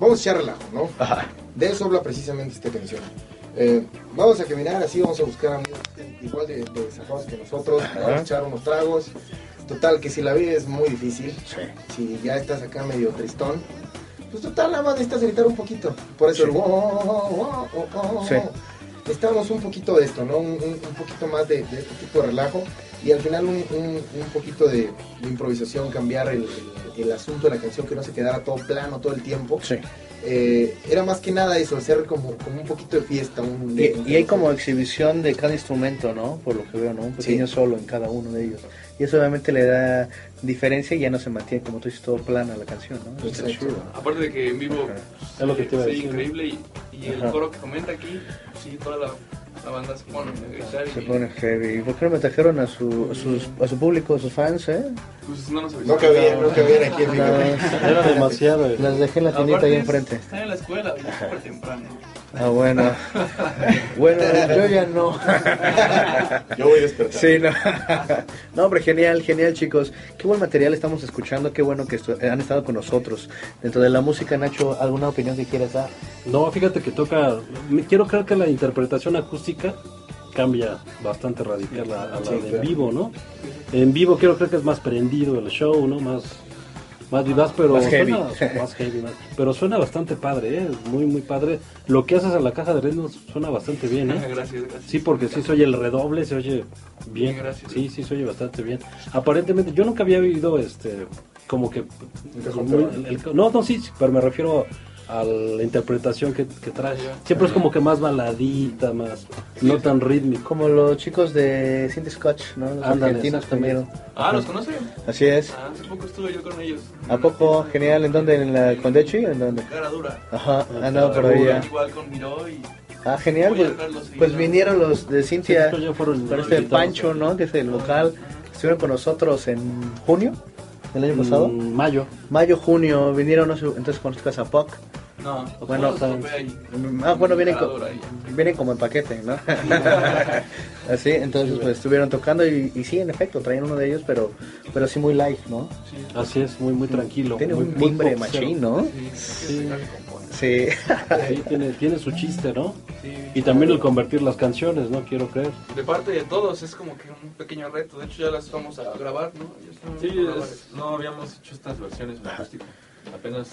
Vamos a echar relajo, ¿no? Ajá. De eso habla precisamente esta canción. Eh, vamos a caminar así, vamos a buscar amigos igual de, de que nosotros, vamos a echar unos tragos. Total, que si la vida es muy difícil, si ya estás acá medio tristón, pues total, nada más necesitas gritar un poquito. Por eso el wow, wow, wow, wow, wow. Sí. Necesitamos un poquito de esto, ¿no? Un, poquito más de, este tipo de relajo y al final un, poquito de, improvisación, cambiar el, asunto de la canción, que no se quedara todo plano todo el tiempo. Eh, era más que nada eso, hacer como, como un poquito de fiesta. Un, Y, y hay como exhibición de cada instrumento, ¿no? Por lo que veo, ¿no? Un pequeño Sí. solo en cada uno de ellos. Y eso obviamente le da diferencia y ya no se mantiene, como tú dices, todo plana la canción, ¿no? Está. Aparte de que en vivo Es lo que te iba a decir. increíble y, y el coro que comenta aquí, sí, toda la, la banda se pone a gritar y Se pone heavy. ¿Por qué no me trajeron a su, a sus- a su público, a sus fans, eh? pues no nos No avisaron. cabían, no cabían aquí, fíjate. Era demasiado. eh. Las dejé en la tiendita ahí es- enfrente. Están en la escuela, y súper temprano. Ah, bueno. Bueno, yo ya no. Yo voy a despertar. Sí, no. No, hombre, genial, genial, chicos. Qué buen material estamos escuchando. Qué bueno que han estado con nosotros. Dentro de la música, Nacho, ¿alguna opinión que quieras dar? No, fíjate que toca. me- Quiero creer que la interpretación acústica cambia bastante radical a, a la Sí, de claro. en vivo, ¿no? En vivo quiero creer que es más prendido el show, ¿no? Más, más vivaz, pero Más heavy. suena más heavy, más- pero suena bastante padre, ¿eh? Muy, muy padre. Lo que haces en la caja de ritmos suena bastante bien, ¿eh? Gracias, gracias. Sí, porque sí se oye el redoble, se oye bien. Gracias. Sí, sí se oye bastante bien. Aparentemente, yo nunca había oído este, como que... el- el- no, no, sí, sí, pero me refiero a la interpretación que, que trae. Siempre es como que más baladita, más... No tan rítmico. Como los chicos de Cindy Scotch, ¿no? Los Ándale, argentinos también. Ah, ¿los conocen? Así es. Ah, hace poco estuve yo con ellos. ¿A poco? Genial. ¿En dónde? ¿En la Condechi? ¿En dónde? Cara dura. Ajá, andaba por ahí ya. Igual con Miró y... Ah, genial. Pues, pues vinieron los de Cintia, Sí, este. Pancho, ¿no? Que es el local. Estuvieron con nosotros en junio del año pasado. Mm, mayo. Mayo, junio, vinieron, no sé, entonces conozcas a POC, No, Bueno, ahí. Ah, bueno, vienen, co- Cargador ahí. vienen como en paquete, ¿no? Así, entonces pues estuvieron tocando y, y sí, en efecto, traían uno de ellos, pero pero sí muy light, ¿no? Así es, muy, muy tranquilo. Tiene muy, un timbre machín, ¿no? Sí, Sí. Sí, tiene, tiene su chiste, ¿no? Y también el convertir las canciones, ¿no? Quiero creer. De parte de todos es como que un pequeño reto. De hecho, ya las vamos a grabar, ¿no? Ya Sí, es- no habíamos hecho estas versiones en acústico. Apenas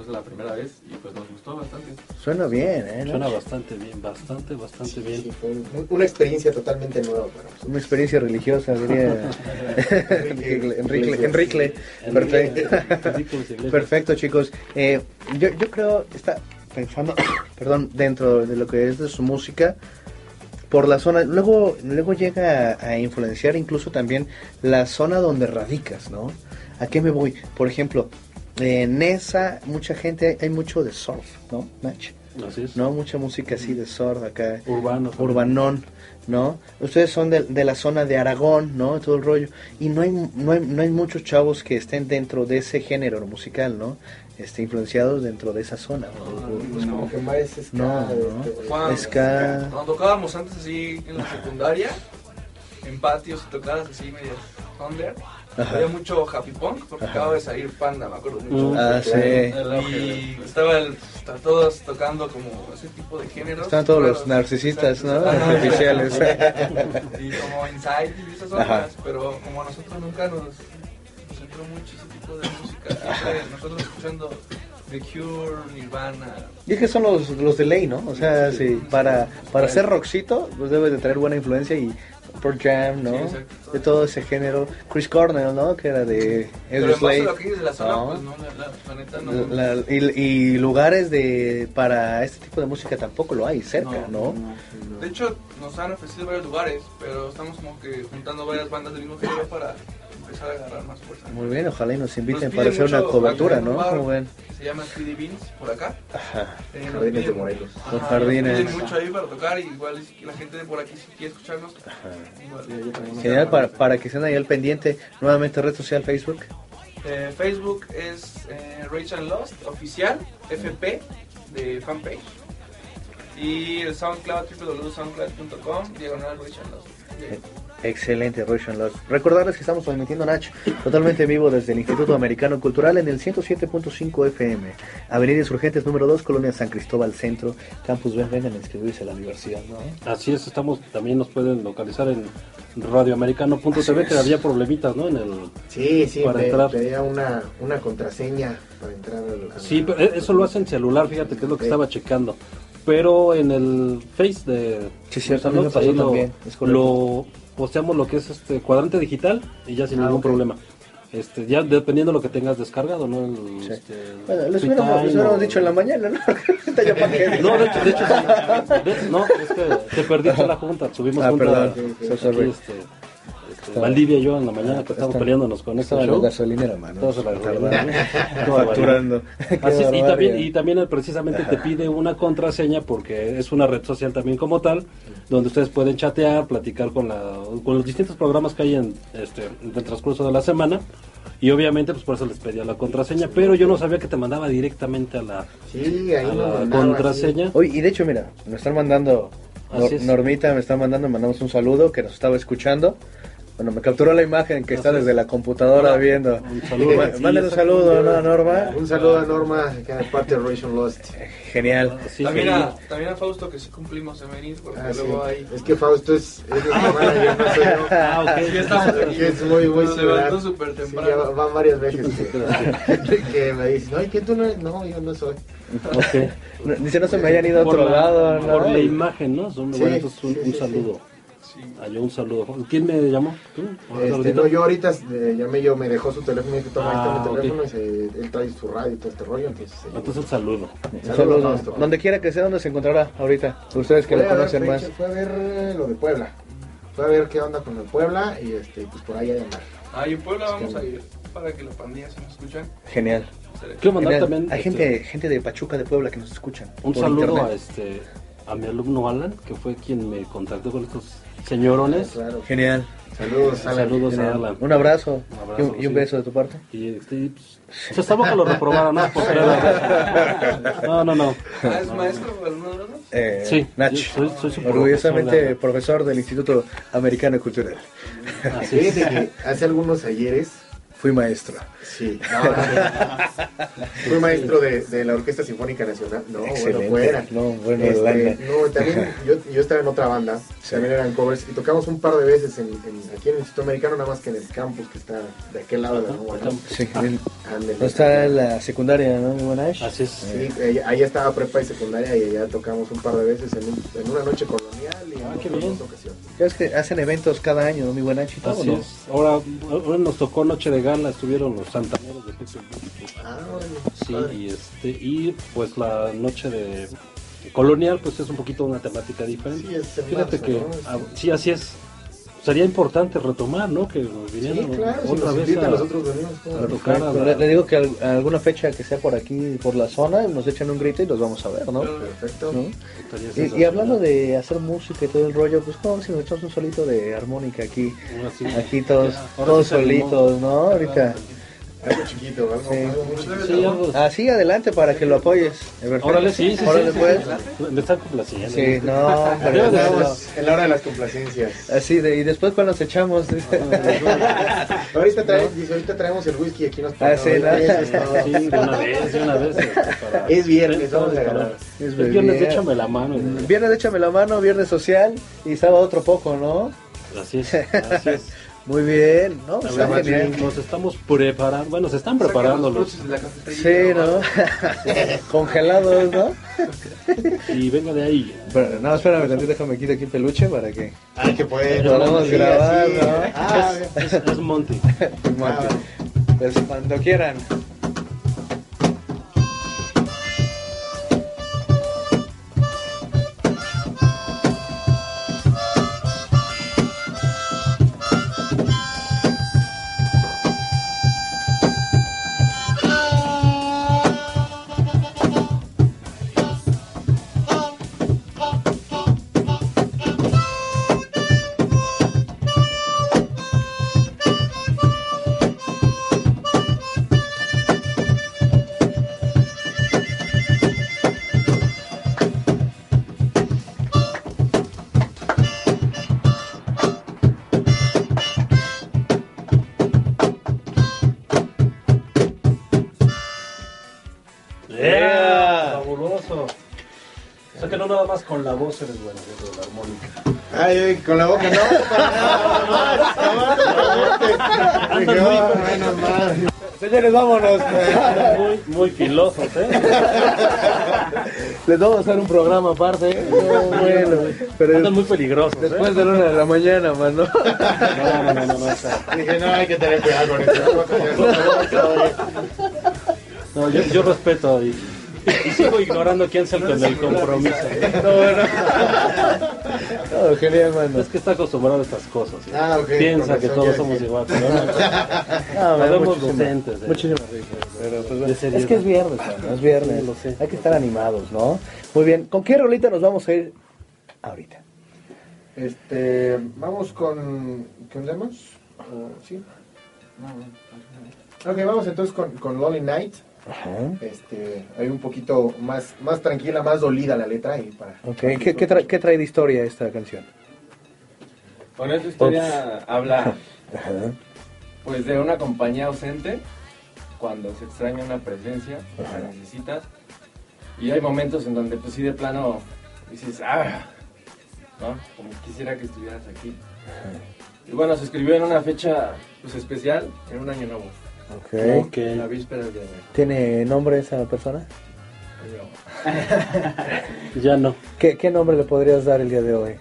es la primera vez y pues nos gustó bastante. Suena bien, ¿eh? Suena bastante bien, bastante, bastante bien. Sí, fue un- una experiencia totalmente nueva para nosotros. Una experiencia religiosa, diría Enrique. Enrique, Enrique. Perfecto. Perfecto, chicos. Eh, yo, yo creo, está pensando, perdón, dentro de lo que es de su música, por la zona, luego, luego llega a, a influenciar incluso también la zona donde radicas, ¿no? ¿A qué me voy? Por ejemplo, en esa, mucha gente, hay mucho de surf, ¿no? Nach? Así es. ¿no? Mucha música así de surf acá. Urbano. también. Urbanón, ¿no? Ustedes son de, de la zona de Aragón, ¿no? Todo el rollo. Y no hay, no, hay, no hay muchos chavos que estén dentro de ese género musical, ¿no? Este, influenciados dentro de esa zona. Pues que más ska, No, no. este, Juan, Ska. Cuando tocábamos antes así en la secundaria, en patios y tocadas así medias thunder, Ajá. había mucho happy punk porque Ajá. acababa de salir Panda, me acuerdo mucho. Mm. Ah, sí. Y estaba el, está todos tocando como ese tipo de géneros. Están todos los narcisistas, ¿no? Artificiales. y como Inside y esas otras, pero como a nosotros nunca nos, nos entró mucho ese tipo de música, siempre nosotros escuchando The Cure, Nirvana, Y es que son los, los de ley, ¿no? O sea, sí, para, para ser rockcito, pues debe de tener buena influencia y Pearl Jam, ¿no? Sí, exacto. de todo ese género. Chris Cornell, ¿no? Que era de a Slade. ¿no? pues no, no. Y, lugares de para este tipo de música tampoco lo hay cerca, ¿no? De hecho, nos han ofrecido varios lugares, pero estamos como que juntando varias bandas del mismo género para empezar a agarrar más fuerza. Muy bien, ojalá y nos inviten Nos para hacer una cobertura, ¿no? Como ven. Se llama Speedy Beans, por acá. Ajá. Eh, Jardines de Morelos. Ajá, Los nos jardines. piden mucho ahí para tocar, y igual si la gente de por aquí si quiere escucharnos. igual. Genial, para, para que estén ahí al pendiente. Nuevamente, red social Facebook. Eh, Facebook es eh, Rage and Lost oficial, FP de fanpage. Y el SoundCloud, www.soundcloud.com, diagonal Rage and Lost. Excelente, Russian Lost. Recordarles que estamos transmitiendo Nach totalmente en vivo desde el Instituto Americano Cultural en el 107.5 FM, Avenida Insurgentes número 2, Colonia San Cristóbal Centro, Campus Ben, vengan a inscribirse a la universidad, ¿no? Así es, estamos, también nos pueden localizar en radioamericano.tv, que había problemitas, ¿no? En el, Sí, sí, Para me entrar. pedía una, una contraseña para entrar al... al- Sí, pero e- eso lo hace en celular, fíjate que es lo que estaba checando. Pero en el Face de Sí, cierto, me ahí lo, también, es correcto. lo posteamos lo que es este cuadrante digital y ya sin Ah, ningún problema. Este, ya dependiendo de lo que tengas descargado, ¿no? El, Sí. este, Bueno, les hubiéramos, o- dicho en la mañana, ¿no? No, de hecho, de hecho sí. De- no, es que te perdiste la junta, subimos Ah, junta perdón, aquí, este, este, Valdivia y yo en la mañana que estamos peleándonos con este Estaba en la show. gasolinera, mano. Todos la Facturando. Así es, y también, y también precisamente te pide una contraseña porque es una red social también como tal, donde ustedes pueden chatear, platicar con, la, con los distintos programas que hay en, este, en el transcurso de la semana. Y obviamente, pues por eso les pedía la contraseña, pero yo no sabía que te mandaba directamente a la, Sí, ahí a nos la mandaba, contraseña. Oye, y de hecho, mira, me están mandando, Así Nor- es. Normita me está mandando, mandamos un saludo que nos estaba escuchando. Bueno, me capturó la imagen que está desde la computadora viendo. Un saludo. Sí, Mándale un saludo, ¿no, a Norma? Un saludo a Norma, que es parte de Ration Lost. Genial. Sí, también, sí. a, también a Fausto que sí cumplimos en venir, porque Ah, sí. luego hay... Es que Fausto es, es el manager, no soy yo. Ah, ok. Sí, estamos aquí. Sí, es muy, muy similar. levantó súper Sí, temprano. ya va- van varias veces que, que me dicen, no, ¿y que tú no eres? No, yo no soy. Ok. No, Dice, no se me hayan ido a otro la- lado, ¿no? Por la imagen, ¿no? Son- Sí, bueno, entonces un, sí, un sí, saludo. Sí. Ah, yo un saludo. ¿Quién me llamó? ¿Tú? Este, no, yo ahorita eh, llamé yo, me dejó su teléfono y dije, toma, Ah, ahí está mi teléfono, y se- él trae su radio y todo este rollo, entonces... eh, Entonces un saludo. Saludo. Donde quiera que sea, donde se encontrará ahorita. Ustedes que lo a ver conocen más. Fue a ver lo de Puebla. Fue a ver qué onda con el Puebla y este, pues por ahí a llamar. Ah, y en Puebla vamos a ir para que la pandilla se nos escuchan. Genial. Quiero mandar Genial. también Hay este, gente, gente de Pachuca, de Puebla, que nos escuchan. un saludo internet. a este a mi alumno Alan, que fue quien me contactó con estos señorones. Claro. Genial. Saludos, Alan. Saludos a Alan. Un abrazo, Un abrazo, y, un, y un sí. beso de tu parte. Y este, pues, esta boca lo reprobaron, ¿no? No, no, no. Ah, ¿Es maestro alguno de? Eh, Sí, Nach, soy- soy su orgullosamente profesor profesor del Instituto Americano Cultural. Así es. Fíjate que hace algunos ayeres, Fui maestro. sí, no, fui maestro de, de la Orquesta Sinfónica Nacional. No, Excelente. bueno, fuera. No, bueno, Este, no, también yo, yo estaba en otra banda, Sí. también eran covers y tocamos un par de veces en, en- aquí en el Instituto Americano, nada más que en el campus que está de aquel lado de la Nueva. Sí. Ándale. No está la secundaria, ¿no? Mi buena Ash? Así es. Sí, eh, ahí estaba prepa y secundaria y allá tocamos un par de veces en, un- en una noche colonial y en Ah, qué otras bien. dos ocasiones. Es que hacen eventos cada año, ¿no? Mi buena Ash. Ahora, ahora nos tocó Noche de Gala, estuvieron los santaneros de Pittsburgh. Ah, Sí, padre. y este y pues la noche de colonial pues es un poquito una temática diferente. Sí, Fíjate marzo, que ¿no? ah, sí así es. Sería importante retomar, ¿no? Que vinieran Sí, claro, si otra nos vez a, nosotros venimos. ¿cómo a tocar a Le, la- le digo que al- a alguna fecha que sea por aquí, por la zona, nos echan un grito y los vamos a ver, ¿no? Perfecto. Y, hablando de hacer música y todo el rollo, pues como si nos echamos un solito de armónica aquí, Ahora sí. aquí todos, Ya, todos sí solitos, ¿no? Ahorita. Algo chiquito, algo, Sí. algo muy chiquito. Sí, algo- Así adelante para que lo apoyes. Órale, sí, sí, Órale, sí, pues. están complaciendo. Sí, no. Estamos en la hora de las complacencias. Así de, y después cuando nos echamos. ahorita, trae- dice, ahorita traemos el whisky aquí nos Ah. Sí, de una vez, de una vez. para- Es viernes, Para vamos a descargar. ganar. Es Es viernes, échame la mano. Viernes échame la mano, viernes social y sábado otro poco, ¿no? Así es, así es. Muy bien, ¿no? A Está ver, genial. Nos estamos preparando, bueno, se están preparando los... de la cafetería. Sí, ¿no? Congelados, ¿no? Y venga de ahí. Pero, no, espérame, tantito, déjame quitar aquí el peluche para que Ah, que puede. podamos sí, grabar. ¿no? Ah, Es, es Monty. ah, Pues cuando quieran. Nada más con la voz eres bueno, con la armónica. Ay, ay, con la boca no, para nada. No, menos mal. Señores, vámonos. Muy, muy filosos, ¿eh? Les vamos a hacer un programa aparte. ¿eh? No, bueno, pero Andan muy peligrosos, ¿eh? después de la una de la mañana, mano. No, no, no, no, no. Dije, no, hay que tener cuidado con esto. no, yo, yo respeto y, y sigo ignorando quién es el con el compromiso. No, bueno. No, genial, mano. Es que está acostumbrado a estas cosas. ¿sí? Ah, ok, Piensa que todos somos dije. igual. Pero no, No, muchísimas- docentes, eh. Pues, De es que es viernes, mano, es viernes. Sí, lo sé. Hay que estar animados, ¿no? Muy bien. ¿Con qué rolita nos vamos a ir ahorita? Este, vamos con. ¿Con demos? ¿O ¿Sí? Ok, vamos entonces con, con Lonely Night. Ajá. Este, hay un poquito más, más tranquila, más dolida la letra. Y para, Ok, ¿Qué, qué, tra- qué trae de historia esta canción? Bueno, esta historia habla Ajá. pues de una compañía ausente cuando se extraña una presencia, la necesitas. Y hay momentos en donde pues sí de plano dices, ah, ¿no? Como quisiera que estuvieras aquí. Y bueno, se escribió en una fecha pues especial, en un año nuevo. Ok. Ok. En la víspera de ¿Tiene nombre esa persona? Ya no. ¿Qué, ¿Qué nombre le podrías dar el día de hoy?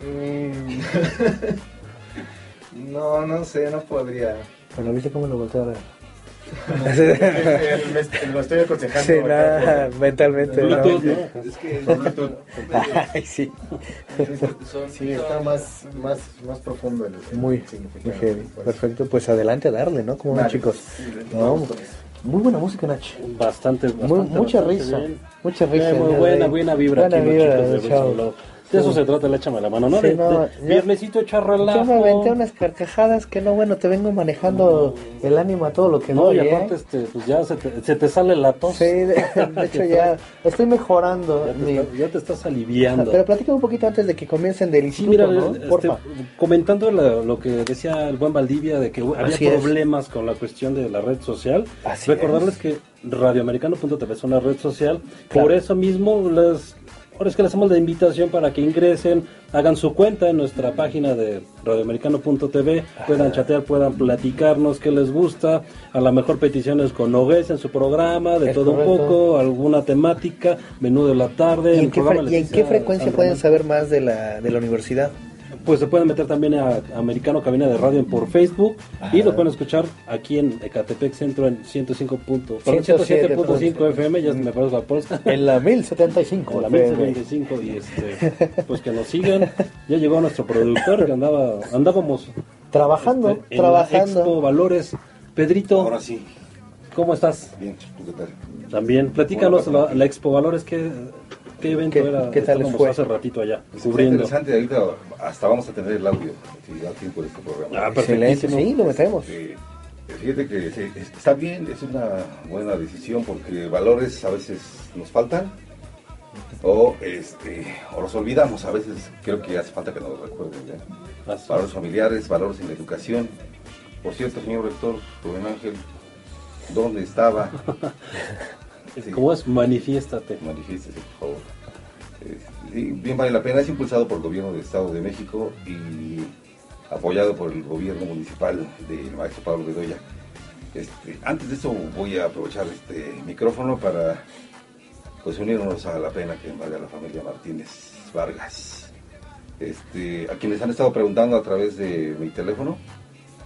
No, no sé, no podría. Bueno, ¿viste cómo lo volteé a ver? El- me- lo estoy aconsejando. Sí, nada, mentalmente. ¿no? Bluetooth, ¿no? Es que Bluetooth. Ay, sí. son- Sí, está más, más, más profundo el, el Muy, significado. muy heavy. Pues, Perfecto, pues adelante a darle, ¿no? Como Vale. chicos. sí, No, muy buena música, Nach. Bastante, bastante Muy, mucha bastante risa. bien. Mucha risa. Eh, muy el día buena, buena vibra Buena aquí, vibra, chicos de chao. Wilson Love. De eso se trata el échame la mano, ¿no? Sí, de, no, de yo- viernesito me aventé unas carcajadas que no, bueno, te vengo manejando el ánimo a todo lo que No, doy, y ¿eh? aparte, este, pues ya se te, se te sale la tos. Sí, de, de hecho ya estoy mejorando. Ya te, mi- está- ya te estás aliviando. Pero platícame un poquito antes de que comiencen del Sí, instituto, mira, ¿no? este, comentando lo que decía el buen Valdivia de que había Así es. problemas con la cuestión de la red social, Así recordarles que radioamericano.tv es una red social, Claro. por eso mismo les ahora es que les hacemos la invitación para que ingresen, hagan su cuenta en nuestra página de radioamericano.tv, puedan chatear, puedan platicarnos qué les gusta, a lo mejor peticiones con Nogués en su programa, de Es todo correcto. un poco, alguna temática, menú de la tarde. ¿Y en, qué, programa y en qué frecuencia pueden saber más de la, de la universidad? Pues se pueden meter también a Americano Cabina de Radio por Facebook y lo pueden escuchar aquí en Ecatepec Centro en 105 punto- perdón, 107.5 FM, ya se me parece la polska. En la 1075. En la FM. 1075 y este, pues que nos sigan. Ya llegó nuestro productor que andaba, andábamos Trabajando, este, en trabajando. la Expo Valores. Pedrito, Ahora sí. ¿cómo estás? Bien, ¿tú qué tal? También, platícanos la, la Expo Valores, ¿qué, qué evento ¿Qué- era? qué tal les Estábamos fue? hace ratito allá, está cubriendo. interesante, ahorita hasta vamos a tener el audio, si da tiempo de este programa. Ah, Excelente, sí, lo metemos. Eh, fíjate que sí, es- está bien, es una buena decisión porque valores a veces nos faltan o este o los olvidamos, a veces creo que hace falta que nos recuerden. ¿ya? Así Valores familiares, valores en la educación. Por cierto, señor rector Rubén Ángel, ¿dónde estaba? es. ¿Cómo es? Manifiéstate. Manifiéstese, por favor. Eh, bien vale la pena, es impulsado por el gobierno del Estado de México y apoyado por el gobierno municipal del maestro Pablo Bedoya. Este, antes de eso voy a aprovechar este micrófono para pues unirnos a la pena que vale a la familia Martínez Vargas. Este, a quienes han estado preguntando a través de mi teléfono,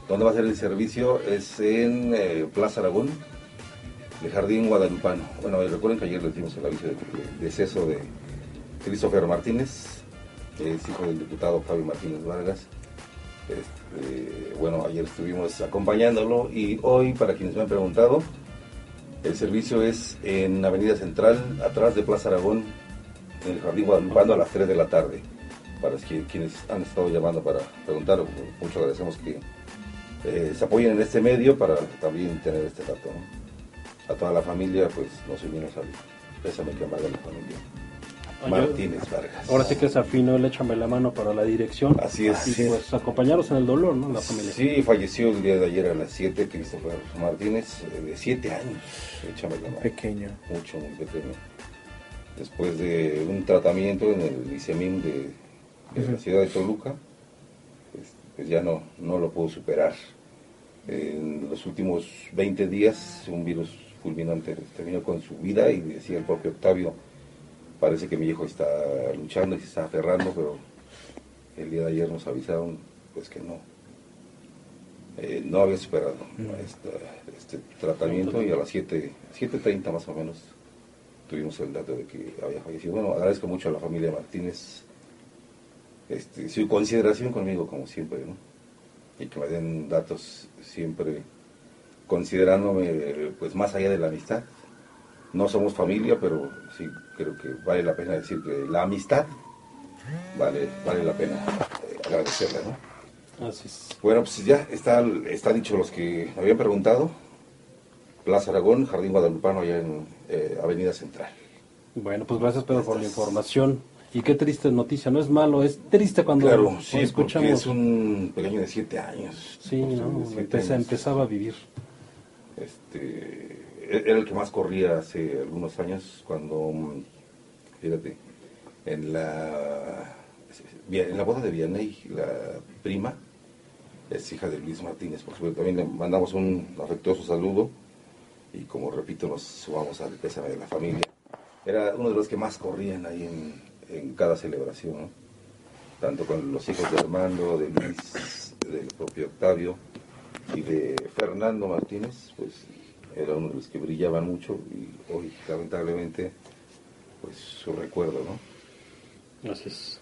¿dónde va a ser el servicio? Es en eh, Plaza Aragón, de Jardín Guadalupano. Bueno, y recuerden que ayer les dimos el aviso de, de de Christopher Martínez, que es hijo del diputado Fabio Martínez Vargas. Este, bueno, ayer estuvimos acompañándolo y hoy, para quienes me han preguntado, el servicio es en Avenida Central, atrás de Plaza Aragón, en el Jardín Guadalupano a las 3 de la tarde. Para quienes han estado llamando para preguntar, mucho agradecemos que eh, se apoyen en este medio para también tener este dato. A toda la familia, pues nos unimos al pésame que amarga la familia. Martínez Vargas. Ahora sí que se afinó el échame la mano para la dirección. Así es. Y Así es. pues acompañaros en el dolor, ¿no? La familia. Sí, falleció el día de ayer a las 7, Christopher Martínez, eh, de 7 años, échame la mano. Pequeño. Mucho, muy pequeño. Después de un tratamiento en el ICEMIM de, de la ciudad de Toluca, pues, pues ya no, no lo pudo superar. En los últimos 20 días, un virus fulminante terminó con su vida y decía el propio Octavio, parece que mi hijo está luchando y se está aferrando, pero el día de ayer nos avisaron pues que no, eh, no había superado esta- este tratamiento y a las 7, 7.30 más o menos tuvimos el dato de que había fallecido. Bueno, agradezco mucho a la familia Martínez este, su consideración conmigo como siempre, ¿no? Y que me den datos siempre considerándome pues más allá de la amistad. No somos familia, pero sí creo que vale la pena decir que la amistad vale, vale la pena eh, agradecerla, ¿no? Así es. Bueno, pues ya está, está dicho los que me habían preguntado. Plaza Aragón, Jardín Guadalupano, allá en eh, Avenida Central. Bueno, pues gracias Pedro por la información. Y qué triste noticia, no es malo, es triste cuando, Claro, cuando sí, escuchamos. es un pequeño de siete años. Sí, ¿no? siete años. empezaba a vivir. Este, era el que más corría hace algunos años cuando, fíjate, en la, en la boda de Vianney, la prima, es hija de Luis Martínez, por supuesto, también le mandamos un afectuoso saludo y como repito, nos sumamos al pésame de la familia. Era uno de los que más corrían ahí en, en cada celebración, ¿no? tanto con los hijos de Armando, de Luis, del propio Octavio y de Fernando Martínez, pues era uno de los que brillaban mucho y hoy lamentablemente pues su recuerdo, ¿no? Así es.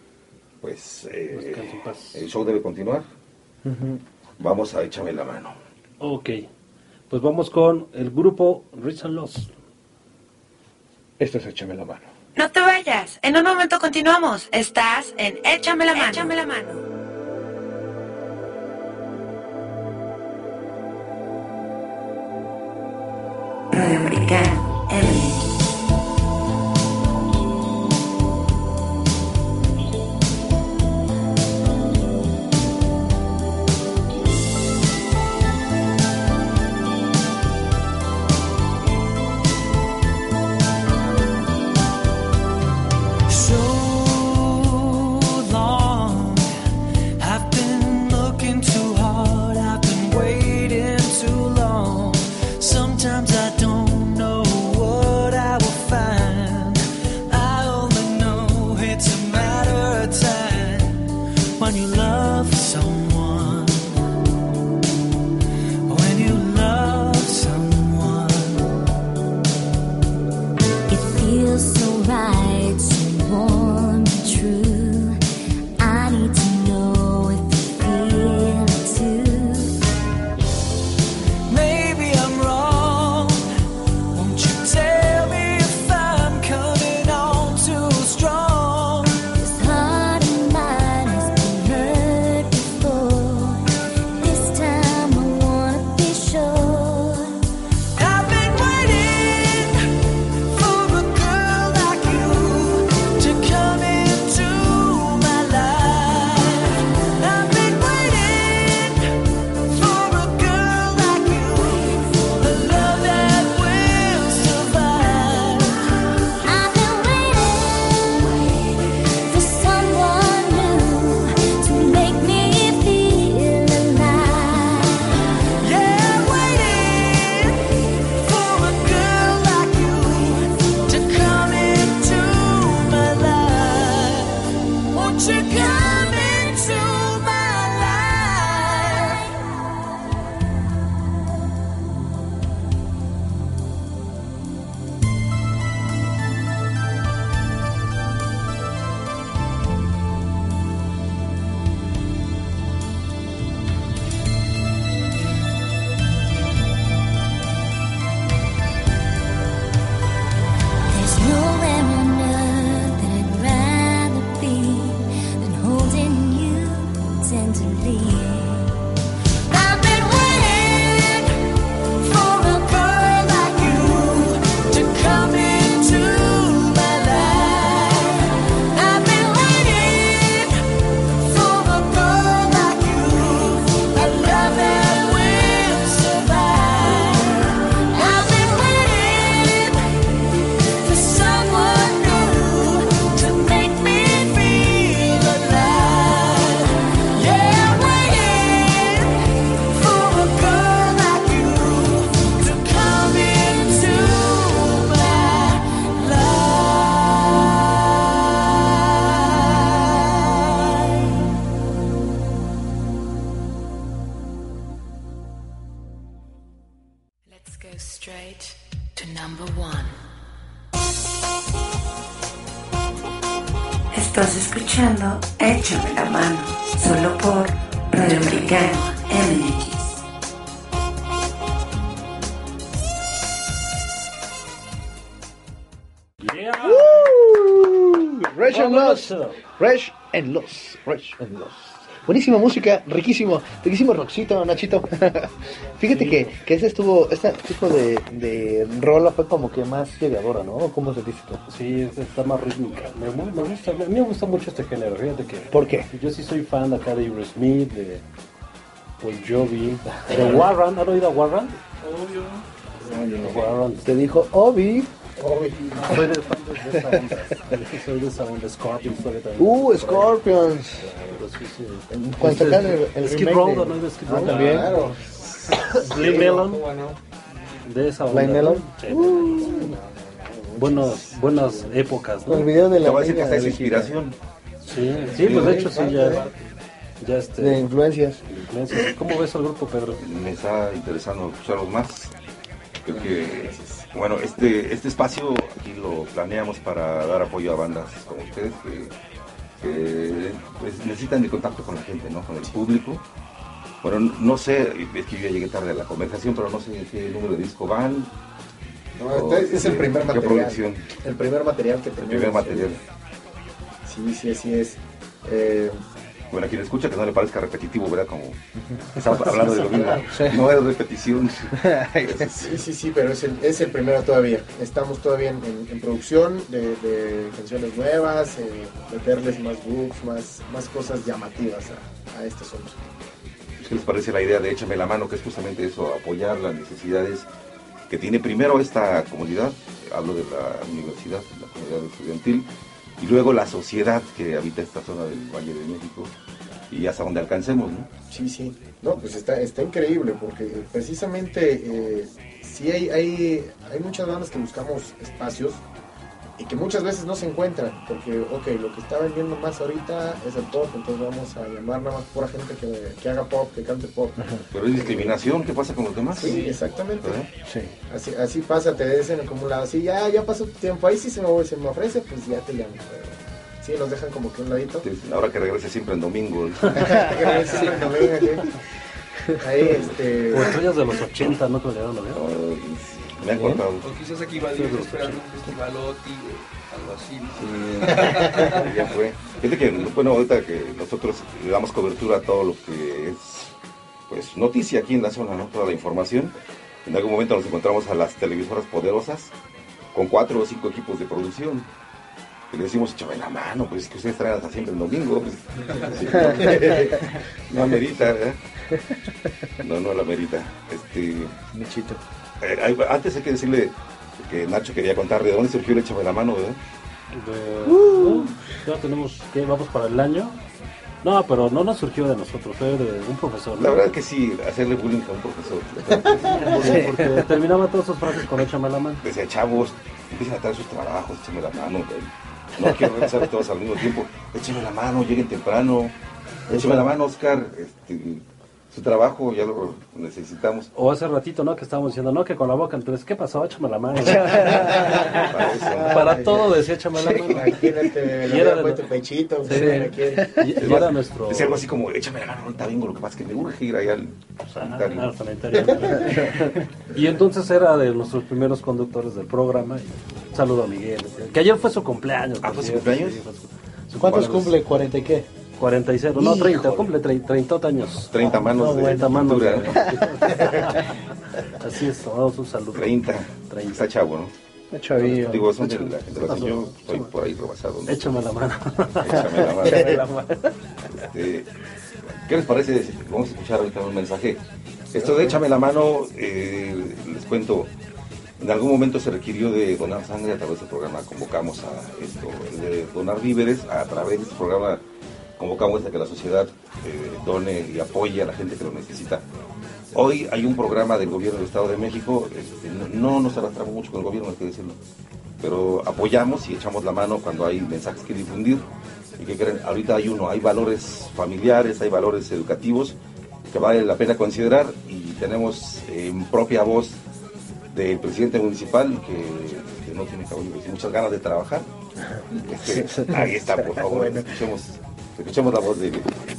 Pues eh, el show debe continuar. Vamos a échame la mano. Ok, pues vamos con el grupo Rich and Lost. Esto es Échame la mano. No te vayas. En un momento continuamos. Estás en Échame la mano. Échame la mano. Radio Fresh and Lost. Fresh and Lost. Buenísima música, riquísimo, riquísimo rockcito, Nachito. Fíjate que, que ese estuvo, este tipo de, de rola fue como que más llegadora, ¿no? ¿Cómo se dice tú? Sí, es- está más rítmica. Me, me gusta, a mí me gusta mucho este género, fíjate que... ¿Por qué? Yo sí soy fan de acá de Smith, de Bon Jovi, de Warren. ¿Han oído a Warren? Warren. Te dijo Obi. Soy de fan de esa onda. Soy de esa onda. Scorpions todavía también. Uh, Scorpions. Cuando sacaron el, el Skid Row, ¿no? De Skid Ah, Row. también. Blind Melon. De esa onda. Blind Melon. Buenos, buenas épocas, ¿no? El video de la Te voy a decir que hasta es inspiración. Sí, sí, pues de hecho sí, ya, ya este... De influencias. influencias. ¿Cómo ves al grupo, Pedro? Me está interesando escucharlos más. Creo que, bueno, este, este espacio aquí lo planeamos para dar apoyo a bandas como ustedes que, que, pues, necesitan el contacto con la gente, ¿no? Con el público. Bueno, no sé, es que yo ya llegué tarde a la conversación, pero no sé en qué número de disco van. No, este es el primer ¿Qué material. producción? El primer material que El tenemos. primer material. Sí, sí, así es. Eh, Bueno, a quien escucha que no le parezca repetitivo, ¿verdad? Como estamos hablando de lo mismo. No es repetición. Sí, sí, sí, pero es el, es el primero todavía. Estamos todavía en, en- en producción de, de canciones nuevas, eh, meterles más books, más, más cosas llamativas a, a este asunto. ¿Qué les parece la idea de Échame la mano? Que es justamente eso, apoyar las necesidades que tiene primero esta comunidad, hablo de la universidad, la comunidad estudiantil, y luego la sociedad que habita esta zona del Valle de México y hasta donde alcancemos, ¿no? Sí, sí. No, pues está, está increíble porque precisamente eh, sí hay, hay, hay muchas bandas que buscamos espacios y que muchas veces no se encuentran porque, ok, lo que está vendiendo más ahorita es el pop, entonces vamos a llamar nada más pura gente que, que haga pop, que cante pop. Pero es discriminación, ¿qué pasa con los demás? Sí, exactamente. ¿Verdad? Así, así pasa, te dicen como un lado, así ya, ya pasó tu tiempo, ahí sí se me, se me ofrece, pues ya te llamo. pero Sí, nos dejan como que un ladito. Ahora que regrese siempre en domingo. Que no es siempre en domingo. Ahí, este... O estrellas de los 80, ¿no? Que le dieron a ver. Me han contado. O quizás aquí va a ir esperando un algo así. ya fue. Fíjate que, bueno, ahorita que nosotros le damos cobertura a todo lo que es, pues, noticia aquí en la zona, ¿no? Toda la información. En algún momento nos encontramos a las televisoras poderosas con cuatro o cinco equipos de producción. Y le decimos, échame la mano, pues es que ustedes traen hasta siempre el domingo. pues". Sí, no, no amerita, ¿verdad? No, no la amerita. Este, Michito. Eh, antes hay que decirle que Nacho quería contar de dónde surgió el échame la mano, ¿verdad? De- ¿no? Ya tenemos, ¿qué? Vamos para el año. No, pero no nos surgió de nosotros, fue de un profesor. ¿no? La verdad que sí, hacerle bullying a un profesor. Porque, porque terminaba todas sus frases con échame la mano. Decía, chavos, empiecen a traer sus trabajos, échame la mano. güey. No quiero regresar todos al mismo tiempo. Échame la mano, lleguen temprano. Échame la mano, Oscar. Este, su trabajo ya lo necesitamos. O hace ratito, ¿no? Que estábamos diciendo, no, que con la boca. Entonces, ¿qué pasó? Échame la mano. Para todo decía échame la mano. Imagínate, Y le era de- puesto pechito, Sí. Y, y era más, nuestro... Decía algo así como, échame la mano, ahorita vengo, lo que pasa es que me urge ir allá al sanitario. Ah, al sanitario. y entonces era de nuestros primeros conductores del programa. Y un saludo a Miguel. Que ayer fue su cumpleaños. Ah, ¿fue su cumpleaños? sí, fue su- su ¿Cuántos cumple? ¿40 y qué? 46, no, 30, Híjole. cumple 30, 30 años. 30 manos de 30 manos. de- Así es, tomamos un saludo. 30. Está chavo, ¿no? Está chavillo. Digo, son de la generación, yo estoy por ahí rebasado. ¿no? Échame la mano. Échame la mano. Échame la mano. Este, ¿Qué les parece? Vamos a escuchar ahorita un mensaje. Esto de échame la mano, eh, les cuento, en algún momento se requirió de donar sangre a través del programa, convocamos a esto, de donar víveres, a través de este programa convocamos a que la sociedad eh, done y apoye a la gente que lo necesita. Hoy hay un programa del gobierno del Estado de México, este, no, no nos arrastramos mucho con el gobierno, hay que decirlo, pero apoyamos y echamos la mano cuando hay mensajes que difundir. ¿Y que creen? Ahorita hay uno, hay valores familiares, hay valores educativos que vale la pena considerar y tenemos en propia voz del presidente municipal que, que no tiene cabello, y muchas ganas de trabajar. Este, ahí está, por favor, Bueno. escuchemos, escuchemos la voz del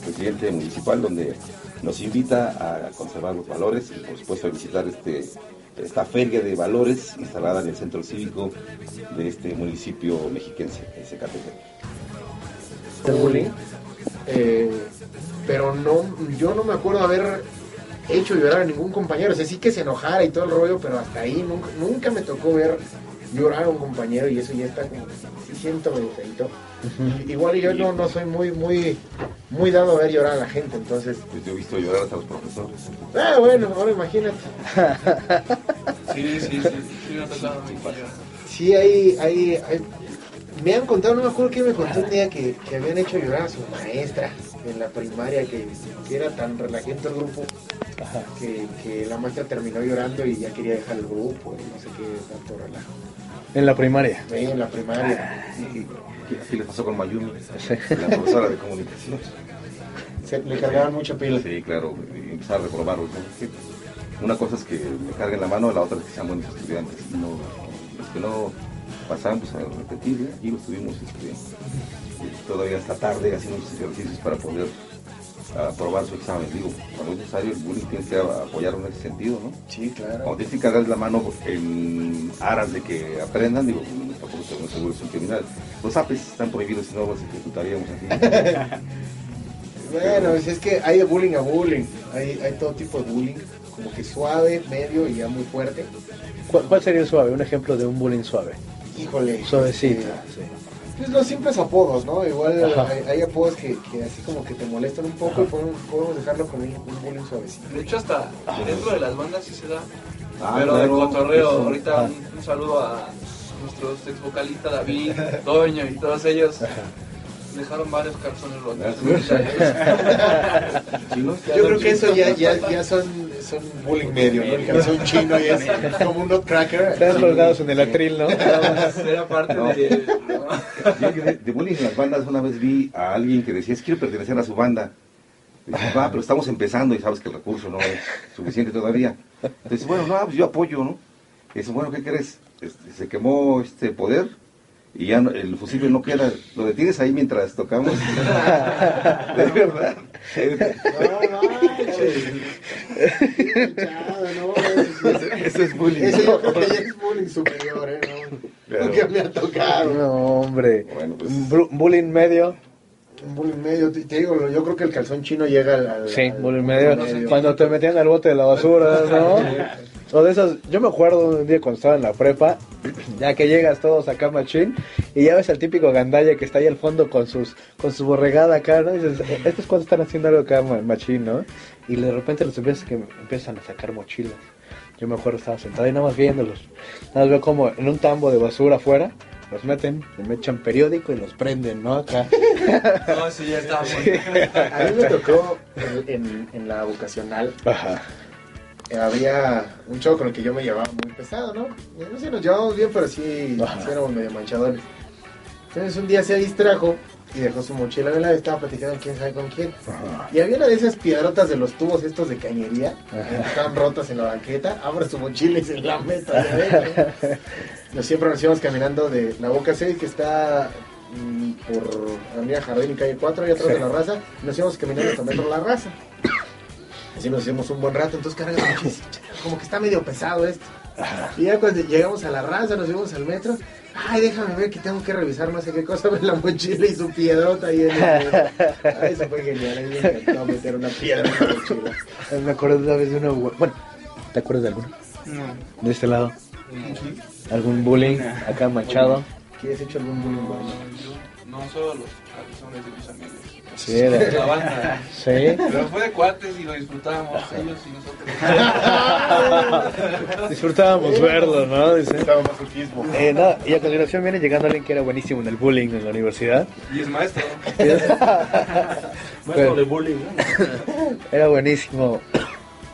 presidente municipal donde nos invita a conservar los valores y por supuesto a visitar este esta feria de valores instalada en el centro cívico de este municipio mexiquense, Zacatepec. del bullying. Eh, pero no, yo no me acuerdo haber hecho llorar a ningún compañero. O sea, sí que se enojara y todo el rollo, pero hasta ahí nunca, nunca me tocó ver llorar a un compañero y eso ya está como, sí siento medio feito. Igual yo no, no soy muy, muy, muy dado a ver llorar a la gente, entonces... Pues yo he visto llorar hasta los profesores. Ah, bueno, ahora imagínate. Sí, sí, sí. Sí, Sí, hay, hay, hay- Me han contado, no me acuerdo quién me contó un día que, que habían hecho llorar a su maestra en la primaria, que, que era tan relajante el grupo, que, que la maestra terminó llorando y ya quería dejar el grupo y no sé qué tanto relajo. En la primaria. Sí, en la primaria. ¿Qué, qué le pasó con Mayumi, la profesora de comunicación? Se, le cargaban mucha pila. Sí, claro, y empezar a reprobarlos. ¿no? Es que Una cosa es que me carguen la mano, la otra es que sean buenos estudiantes. No, los que no pasaban pues a repetir, ¿eh? y lo estuvimos este, todavía hasta tarde haciendo ejercicios para poder a aprobar su examen. Digo, cuando es necesario el bullying tienes que apoyarlo en ese sentido, ¿no? Sí, claro. Cuando tienes que cargar la mano en aras de que aprendan, digo, tampoco seguro criminal. Los apes están prohibidos y no los ejecutaríamos aquí. Bueno, pues es que hay de bullying a bullying. Hay, hay todo tipo de bullying. Como que suave, medio y ya muy fuerte. ¿Cuál, cuál sería el suave? Un ejemplo de un bullying suave. Híjole. Suavecito. eh, Pues los simples apodos, ¿no? Igual hay, hay apodos que, que así como que te molestan un poco y podemos, podemos dejarlo con un, un bullying suavecito. De hecho, hasta dentro de las bandas sí se da. Ah, pero de cotorreo, Eso. ahorita Ah. un, un saludo a nuestros ex vocalistas David, Toño y todos ellos. Dejaron varios calzones rotos. Yo creo que eso ya, ya, ya son, son bullying medio, ¿no? El calzón chino ya es como un nutcracker. Están colgados en el atril, ¿no? Era parte No. de... Yo de, de bullying en las bandas una vez vi a alguien que decía, es quiero pertenecer a su banda. Dice, va, pero estamos empezando y sabes que el recurso no es suficiente todavía. Entonces, bueno, no, pues yo apoyo, ¿no? Y dice, bueno, ¿qué crees? Este, se quemó este poder y ya no- el fusible no queda. Lo detienes ahí mientras tocamos. de verdad. Eso es bullying. Eso yo creo que ya es bullying superior, ¿eh? No, Claro. Nunca me ha tocado. No, hombre. pues, Un bru- bullying medio. Un bullying medio, te, te digo, yo creo que el calzón chino llega al... al- Sí, al- bullying medio. medio. Cuando te metían al bote de la basura, ¿no? O de esas, yo me acuerdo un día cuando estaba en la prepa, ya que llegas todos acá machín, y ya ves al típico gandalla que está ahí al fondo con sus con su borregada acá, ¿no? Y dices, "Eh, estos cuando están haciendo algo acá ma- machín, ¿no? Y de repente los empiezas que empiezan a sacar mochilas. Yo me acuerdo estaba sentado y nada más viéndolos. Nada más veo como en un tambo de basura afuera, los meten, le echan periódico y los prenden, ¿no? Acá. No, eso ya está Sí. A mí me tocó en, en- en la vocacional. Ajá. Había un chavo con el que yo me llevaba muy pesado, ¿no? Eh, No sé, nos llevábamos bien, pero sí, éramos medio manchadores. Entonces un día se distrajo y dejó su mochila en la estaba platicando quién sabe con quién. Y había una de esas piedrotas de los tubos estos de cañería, que estaban rotas en la banqueta, abre su mochila y se la allá adentro. Nos siempre nos íbamos caminando de la Boca 6, que está mm, por Avenida Jardín y Calle 4, y atrás Sí. de la raza, nos íbamos caminando hasta Metro La Raza. Así nos hicimos un buen rato, entonces carga la mochila, y dice, "Chale, como que está medio pesado esto. Y ya cuando llegamos a la raza, nos fuimos al metro, ay, déjame ver que tengo que revisar no sé qué cosa, ver la mochila y su piedrota ahí en el Ay, eso fue genial, a mí me encantó meter una piedra en la mochila. Me acuerdo de una vez de una... Bueno, ¿te acuerdas de alguno? No. De este lado. ¿Algún bullying acá manchado? ¿Quieres hecho algún bullying? No solo los calzones de mis amigos. Sí, de- La banda. Sí. Pero fue de cuates y lo disfrutábamos ellos y nosotros. Disfrutábamos verlo, ¿no? Dice. Estaba masoquismo. Eh, no, y a continuación viene llegando alguien que era buenísimo en el bullying en la universidad. Y es maestro. Maestro de bullying, ¿no? Era buenísimo.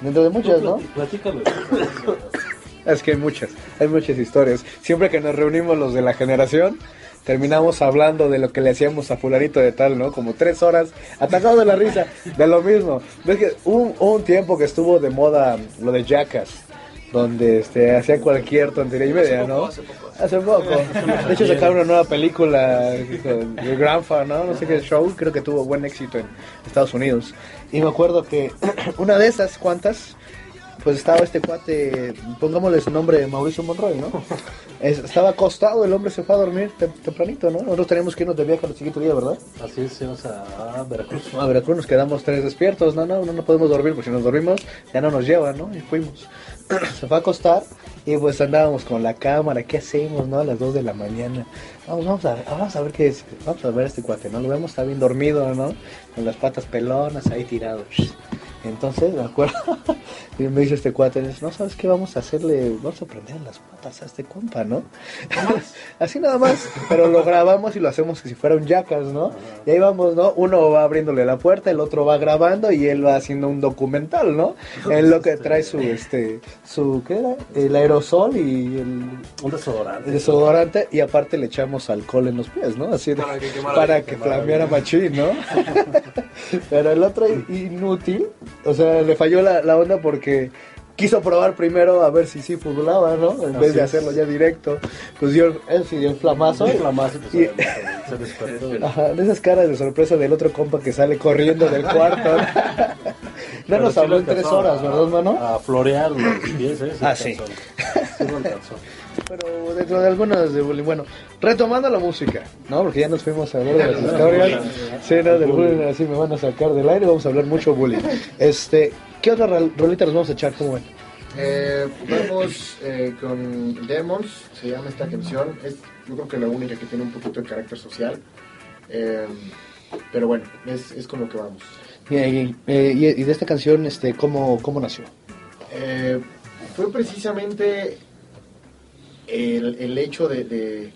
Dentro de muchas, ¿no? Platícalo. Es que hay muchas, hay muchas historias. Siempre que nos reunimos los de la generación, terminamos hablando de lo que le hacíamos a fulanito de tal, ¿no? Como tres horas, atacados de la risa, de lo mismo. Ves que hubo un tiempo que estuvo de moda lo de Jackass, donde este, hacía cualquier tontería y media, ¿no? Hace poco. De hecho sacaron una nueva película The Grandpa, ¿no? No sé qué show, creo que tuvo buen éxito en Estados Unidos. Y me acuerdo que una de esas cuantas pues estaba este cuate, pongámosle su nombre, Mauricio Monroy, ¿no? Es- estaba acostado, el hombre se fue a dormir tem- tempranito, ¿no? Nosotros teníamos que irnos de viaje al siguiente día, ¿verdad? Así es, íbamos a Veracruz. A Veracruz nos quedamos tres despiertos, no, no, no, no podemos dormir, porque si nos dormimos ya no nos llevan, ¿no? Y fuimos. se fue a acostar y pues andábamos con la cámara, ¿qué hacemos, no? A las 2 de la mañana. Vamos, vamos a, vamos a ver qué es, vamos a ver a este cuate, ¿no? Lo vemos, está bien dormido, ¿no? Con las patas pelonas ahí tirado. Entonces, me acuerdo, me dice este cuate, no sabes qué vamos a hacerle, vamos a prender las este compa, ¿no? Así nada más, pero lo grabamos y lo hacemos que si fuera un jackass, ¿no? Y ahí vamos, ¿no? Uno va abriéndole la puerta, el otro va grabando y él va haciendo un documental, ¿no? En lo que trae su, este, su, ¿qué era? El aerosol y el... Un desodorante. El desodorante y aparte le echamos alcohol en los pies, ¿no? Así de- Para que para que flameara machín, ¿no? Pero el otro inútil, o sea, le falló la, la onda porque quiso probar primero a ver si sí funcionaba, ¿no? En vez de es. hacerlo ya directo. Pues dio, él sí dio el flamazo. El flamazo, pues, Y- se despertó. Ajá, de esas caras de sorpresa del otro compa que sale corriendo del cuarto. ¿no? Nos habló en tres horas, ¿verdad, mano? A florear los pies, ¿eh? Ah, sí. Pero dentro de algunas de bullying. Bueno, retomando la música, ¿no? Porque ya nos fuimos a hablar de las historias. Sí, no, del bullying, así me van a sacar del aire. Vamos a hablar mucho bullying. Este, ¿qué otra rol- rolita nos vamos a echar? ¿Cómo ven? Eh, vamos eh, con Demons, se llama esta canción. Es yo creo que la única que tiene un poquito de carácter social. Eh, pero bueno, es, es con lo que vamos. Y, y- eh, y- y de esta canción, este, ¿cómo, cómo nació? Eh, fue precisamente el, el hecho de, de-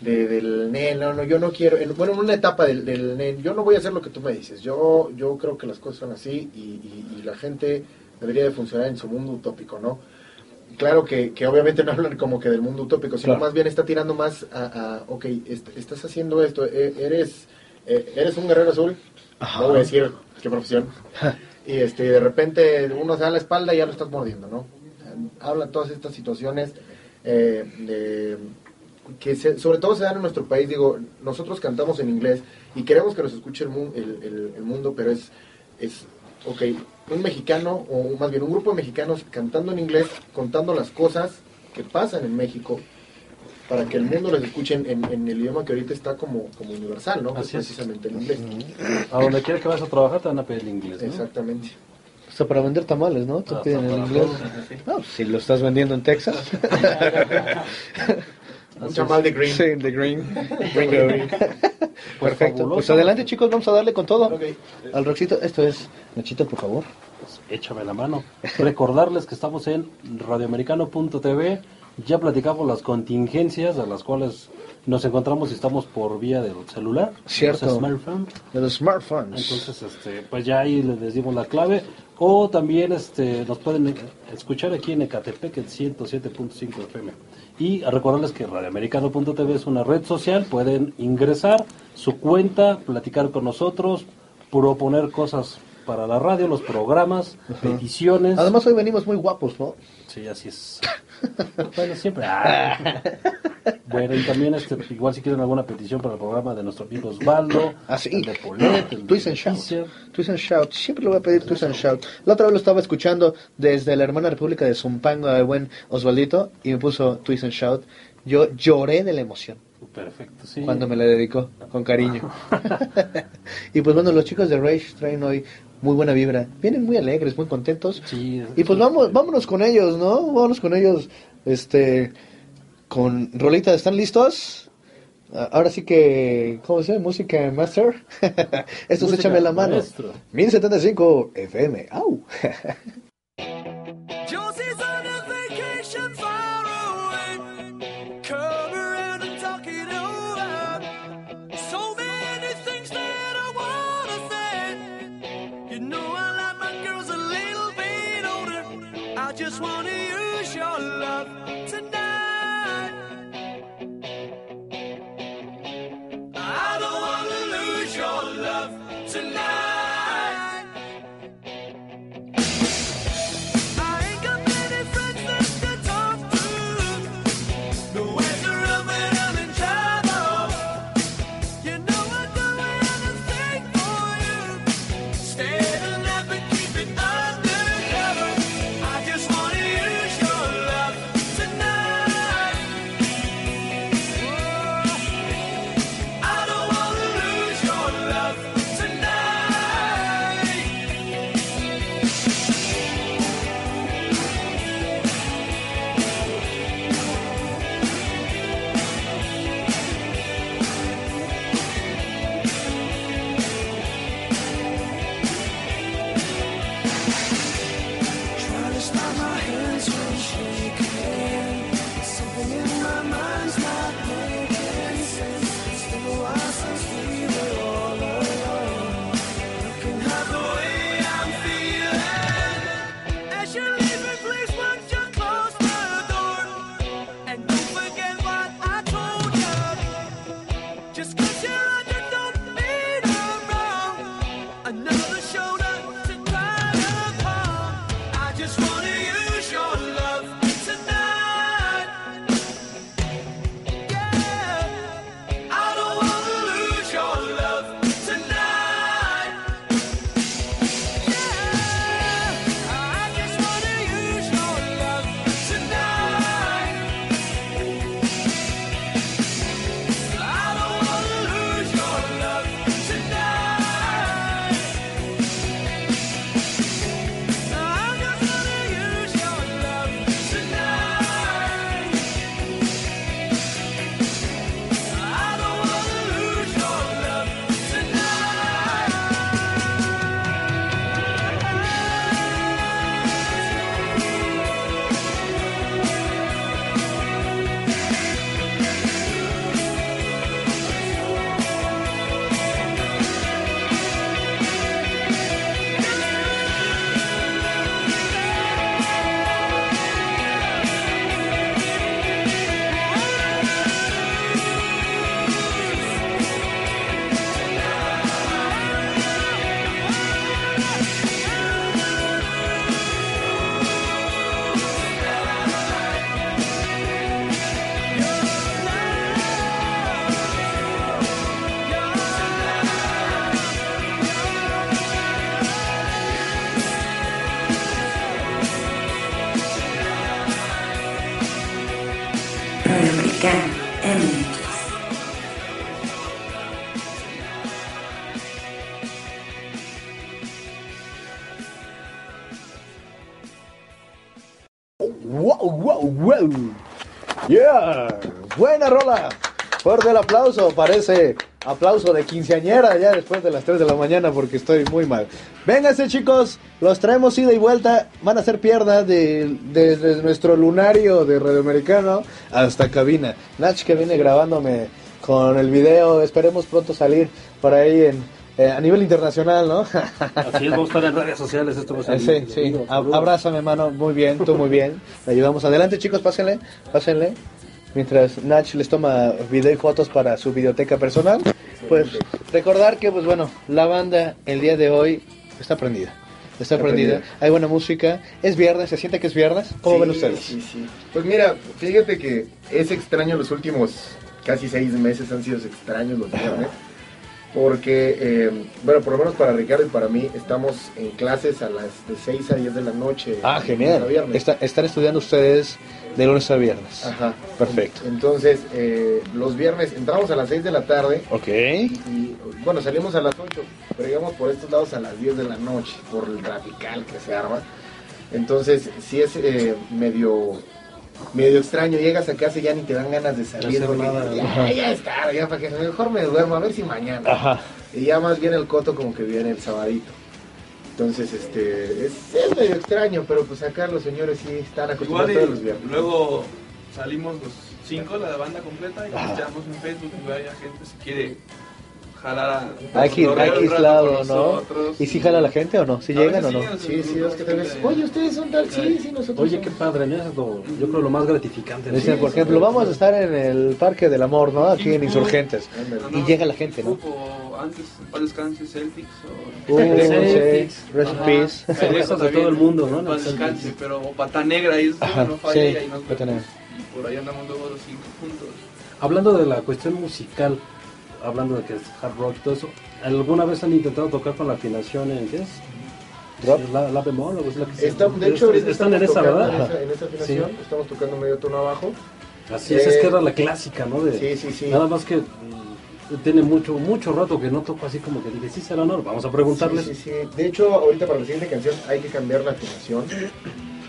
de- del nen, no, no, yo no quiero, en- bueno, en una etapa del, del nen, yo no voy a hacer lo que tú me dices, yo, yo creo que las cosas son así y, y- y la gente debería de funcionar en su mundo utópico, ¿no? Claro que, que obviamente no hablan como que del mundo utópico, sino Claro. más bien está tirando más a, a, ok, est- estás haciendo esto, e- eres, eh, eres un guerrero azul, no voy a decir qué profesión, y este, de repente uno se da la espalda y ya lo estás mordiendo, ¿no? Habla todas estas situaciones eh, de- que se- sobre todo se dan en nuestro país, digo, nosotros cantamos en inglés y queremos que nos escuche el, mu- el, el- el mundo, pero es, es, ok, un mexicano, o más bien un grupo de mexicanos cantando en inglés, contando las cosas que pasan en México, para que el mundo les escuche en, en- en el idioma que ahorita está como, como universal, ¿no? Así es es. precisamente el inglés. A donde quiera que vayas a trabajar te van a pedir inglés, ¿no? Exactamente. O sea, para vender tamales, ¿no? Te Ah, piden inglés. No, pues, si lo estás vendiendo en Texas. Un chamal de green. Sí, de green. Green. Perfecto. fabuloso. Pues adelante, chicos, vamos a darle con todo. Ok. Al Roxito, esto es Nachito, por favor. Échame la mano. Recordarles que estamos en radioamericano.tv. Ya platicamos las contingencias a las cuales nos encontramos y estamos por vía del celular. Cierto. los smartphones. De los smartphones. Entonces, este, pues ya ahí les dimos la clave. O también este, nos pueden escuchar aquí en Ecatepec, en 107.5 FM. Y recordarles que radioamericano.tv es una red social. Pueden ingresar su cuenta, platicar con nosotros, proponer cosas para la radio, los programas, peticiones. Además, hoy venimos muy guapos, ¿no? Sí, así es. bueno, siempre. Ah. Bueno, y también este, igual si quieren alguna petición para el programa de nuestro amigo Osvaldo, el de Polet, el Twist de and Shout. Twist and Shout. Siempre le voy a pedir Twist and Shout. La otra vez lo estaba escuchando desde la hermana república de Zumpango, el buen Osvaldito, y me puso Twist and Shout. Yo lloré de la emoción Perfecto, sí. cuando me la dedicó, con cariño. y pues bueno, los chicos de Rage traen hoy muy buena vibra. Vienen muy alegres, muy contentos. Sí, Y pues vamos, vámonos con ellos, ¿no? Vámonos con ellos, este, con Rolita, ¿están listos? Ah, Ahora sí que, ¿cómo se llama? Música Master. Esto es Échame la mano. maestro. 1075 FM. ¡Au! tonight. MX. Wow, wow, wow. Yeah, buena rola. Fuerte el aplauso, parece aplauso de quinceañera ya después de las 3 de la mañana porque estoy muy mal. Vénganse chicos, los traemos ida y vuelta, van a ser piernas de, desde nuestro lunario de Radio Americano hasta cabina. Nach que viene grabándome con el video, esperemos pronto salir por ahí en, eh, a nivel internacional, ¿no? Así es, vamos a estar en redes sociales. Esto va a ser Sí, sí. Ab- Abrázame, mano. Muy bien, tú muy bien. Le ayudamos. Adelante, chicos, pásenle. Pásenle. Mientras Nach les toma video y fotos para su videoteca personal. Pues recordar que, pues bueno, la banda el día de hoy está prendida. Está, Está prendida. prendida. Hay buena música. Es viernes, ¿se siente que es viernes? ¿Cómo Sí, ven ustedes? Sí, sí. Pues mira, fíjate que es extraño los últimos casi seis meses han sido extraños los viernes. Porque, eh, bueno, por lo menos para Ricardo y para mí, estamos en clases a las de 6 a 10 de la noche. Ah, genial. viernes. Está- están estudiando ustedes de lunes a viernes. Ajá. Perfecto. Entonces, eh, los viernes entramos a las 6 de la tarde. Ok. Y, bueno, salimos a las 8, pero llegamos por estos lados a las 10 de la noche, por el trafical que se arma. Entonces, sí es eh, medio medio extraño. Llegas a casa y ya ni te dan ganas de salir. porque nada. Ya, ya está, ya para que mejor me duermo, a ver si mañana. Ajá. Y ya más bien el coto como que viene el sabadito. Entonces, este, es, es medio extraño, pero pues acá los señores sí están Igual acostumbrados y los viernes. luego salimos los cinco, la banda completa, y nos echamos en Facebook y vaya gente si quiere jalar a Hay que, cotorrear hay que un rato aislado, ¿no? ¿Y si jala la gente o no? ¿Si llegan o no? sí, Sí, es que ves, oye, ustedes son tal, sí, sí, nosotros Oye, somos". qué padre, ¿no? Eso yo creo lo más gratificante. Dice, por ejemplo, vamos a estar en el Parque del Amor, ¿no? Aquí en Insurgentes. Y llega la gente, ¿no? O antes, para descanse Celtics o... Uh, Celtics. peace. Cervezas de todo el mundo, ¿no? Para descanse, pero o pata negra Ajá, no falla sí, y ahí nos Pata. Negra. Y por ahí andamos luego los cinco juntos. Hablando de la cuestión musical, hablando de que es hard rock y todo eso, ¿alguna vez han intentado tocar con la afinación en qué es? La, la bemol o es la que se- Está- de hecho, ahorita están en esa, ¿verdad? En esa, en esa afinación, estamos tocando medio tono abajo. Así es, es Eh, que era la clásica, ¿no? De, Sí, sí, sí. Nada más que tiene mucho mucho rato que no toco así como que dije, sí será no, vamos a preguntarles. Sí, sí, sí. De hecho, ahorita para la siguiente canción hay que cambiar la afinación.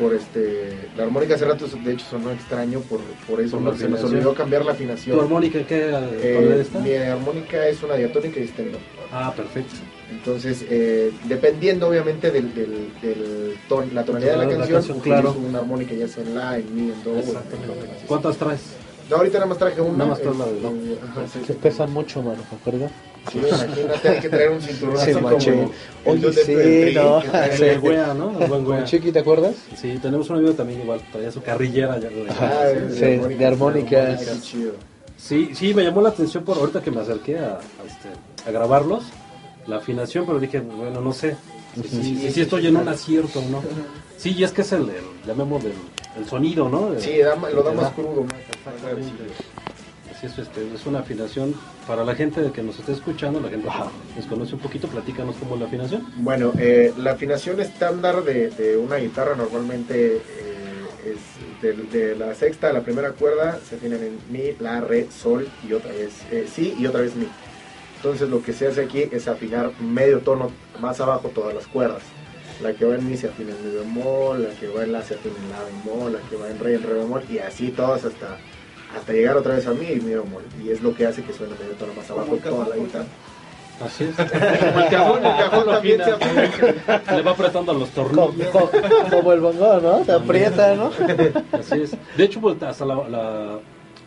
Por este, la armónica hace rato, de hecho, sonó extraño por, por eso. Por se nos olvidó cambiar la ¿Tu afinación. armónica qué Eh, mi armónica es una diatónica y este no. Ah, perfecto. Entonces, eh, dependiendo obviamente del, del, del ton- la tonalidad de la La canción, canción, claro. una armónica ya sea en la, en mi, en do, necesite. ¿Cuántas traes? No, ahorita nada más traje una. Nada más traes eh, la de do. ajá, sí. Se pesan mucho, mano, ¿verdad? Sí, imagínate, hay que traer un cinturón Sí, así como Oye, este sí, ¿no? Sí. El güea, ¿no? El buen güea. ¿Con Chiqui, te acuerdas? Sí, tenemos un amigo también igual, traía su carrillera ya. de- Ah, Sí, de armónicas. Qué chido. Sí, sí, me llamó la atención por ahorita que me acerqué a, a, este, a grabarlos, la afinación, pero dije, bueno, no sé, si, si- si- si estoy en un acierto o no. Sí, y es que es el, el llamemos del el sonido, ¿no? Sí, da lo da más crudo. Así es, este, es una afinación para la gente que nos esté escuchando, la gente que nos conoce un poquito, platícanos cómo es la afinación. Bueno, eh, la afinación estándar de, de una guitarra normalmente eh, es de, de la sexta a la primera cuerda se afinan en mi, la, re, sol y otra vez eh, si y otra vez mi. Entonces lo que se hace aquí es afinar medio tono más abajo todas las cuerdas. La que va en mi se afina en mi bemol, la que va en la se afina en la bemol, la que va en re en re bemol y así todas hasta hasta llegar otra vez a mi y mi bemol. Y es lo que hace que suene medio tono más abajo toda la guitarra. Así es. el cajón, el cajón también se afina. Le va apretando los tornillos. Como, como el bongo, ¿no? Te aprieta, ¿no? Así es. De hecho, pues, hasta la, la,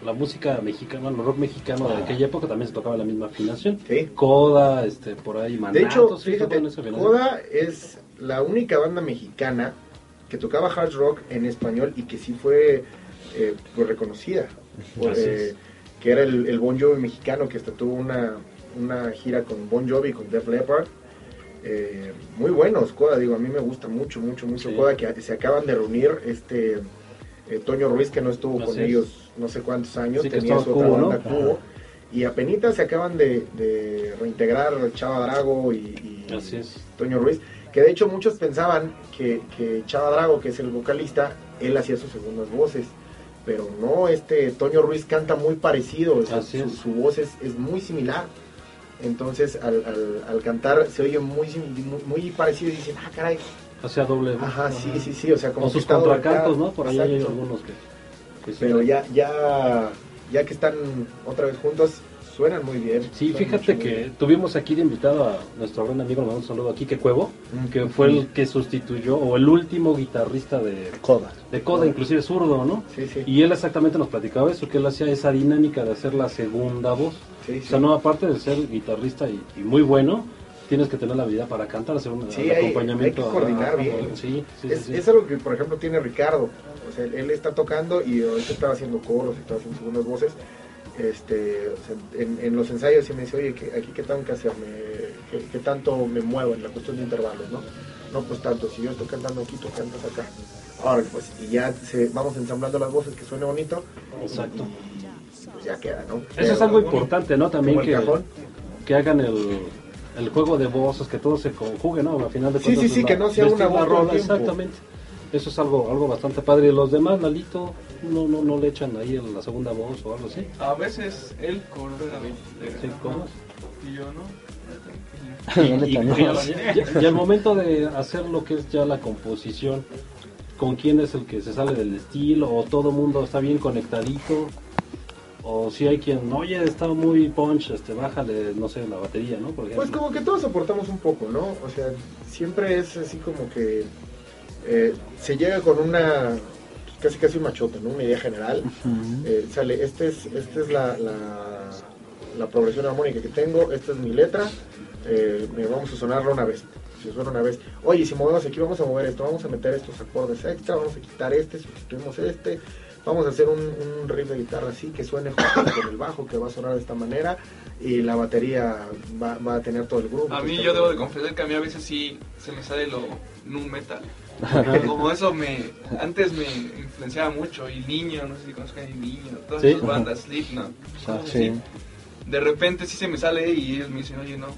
la música mexicana, el rock mexicano de aquella época también se tocaba la misma afinación. Sí. Coda, este, por ahí, Maná, De hecho, fíjate. Coda es la única banda mexicana que tocaba hard rock en español y que sí fue eh, pues, reconocida. Por, eh, que era el, el Bon Jovi mexicano que hasta tuvo una, una gira con Bon Jovi, con Def Leppard. Eh, muy buenos, Coda, digo, a mí me gusta mucho, mucho, mucho Sí. Coda, que se acaban de reunir este eh, Toño Ruiz, que no estuvo Así con es. ellos no sé cuántos años, Sí, tenía su otra Cubo, ¿no? banda Cubo, y apenas se acaban de, de reintegrar Chava Drago y, y. Toño Ruiz, que de hecho muchos pensaban que, que Chava Drago, que es el vocalista, él hacía sus segundas voces, pero no, este Toño Ruiz canta muy parecido, o sea, su, voz es, es muy similar. Entonces al, al- al cantar se oye muy, muy, muy parecido y dicen, ah, caray, Hacía doble. voz. ajá, sí, sí, sí, o sea, como O sus contracantos. ¿no? Por ahí hay algunos que. Sí. pero ya, ya, ya que están otra vez juntos, suenan muy bien. Sí, fíjate que bien. tuvimos aquí de invitado a nuestro gran amigo, le mando un saludo aquí, que Cuevo, Mm. que fue el que sustituyó, o el último guitarrista de Coda. de Coda, inclusive zurdo, ¿no? Sí, sí. Y él exactamente nos platicaba eso, que él hacía esa dinámica de hacer la segunda voz. Sí, O sí. sea, no, aparte de ser guitarrista y, y muy bueno, tienes que tener la habilidad para cantar, hacer un Sí, hay- acompañamiento. hay que coordinar a- bien. Sí, sí, es, sí, sí. es algo que, por ejemplo, tiene Ricardo. O sea, él está tocando y ahorita estaba haciendo coros y estaba haciendo segundas voces. Este, o sea, en, en los ensayos sí me dice, oye, ¿qué- aquí qué tengo que hacer? Me- ¿Qué, qué tanto me muevo en la cuestión de intervalos, no? No, pues tanto, si yo estoy cantando aquí, tú cantas acá. Ahora, pues, y ya se, vamos ensamblando las voces, que suene bonito. Exacto. Pues ya queda, ¿no? Eso es algo importante, ¿no? También que, que hagan el, el juego de voces, que todo se conjugue, ¿no? Al final de Sí, cuentas sí, sí, la- que no sea una rola. Exactamente. Eso es algo algo bastante padre. Y los demás, Lalito, no, no, no le echan ahí la segunda voz o algo así. A veces él coro Sí, ¿cómo? y yo no. Y, y- y- y al momento de hacer lo que es ya la composición, ¿con quién es el que se sale del estilo? ¿O todo mundo está bien conectadito? ¿O si hay quien, oye, está muy punch, este, bájale, no sé, la batería, ¿no? Por. Pues como que todos aportamos un poco, ¿no? O sea, siempre es así como que eh, se llega con una casi casi un machote, ¿no? Una idea general. Eh, sale, este es, esta es la, la, la progresión armónica que tengo, esta es mi letra, eh, me vamos a sonarla una vez. Si suena una vez, oye, si movemos aquí, vamos a mover esto, vamos a meter estos acordes extra, vamos a quitar este, sustituimos este, vamos a hacer un, un riff de guitarra así que suene con el bajo, que va a sonar de esta manera, y la batería va, va a tener todo el grupo. A mí yo debo de confesar que a mí a veces sí se me sale lo nu metal. Como eso me antes me influenciaba mucho y niño, no sé si conozcan el niño, todas Sí. esas bandas Slipknot. Ah, sí. De repente sí se me sale y ellos me dicen, "Oye, no,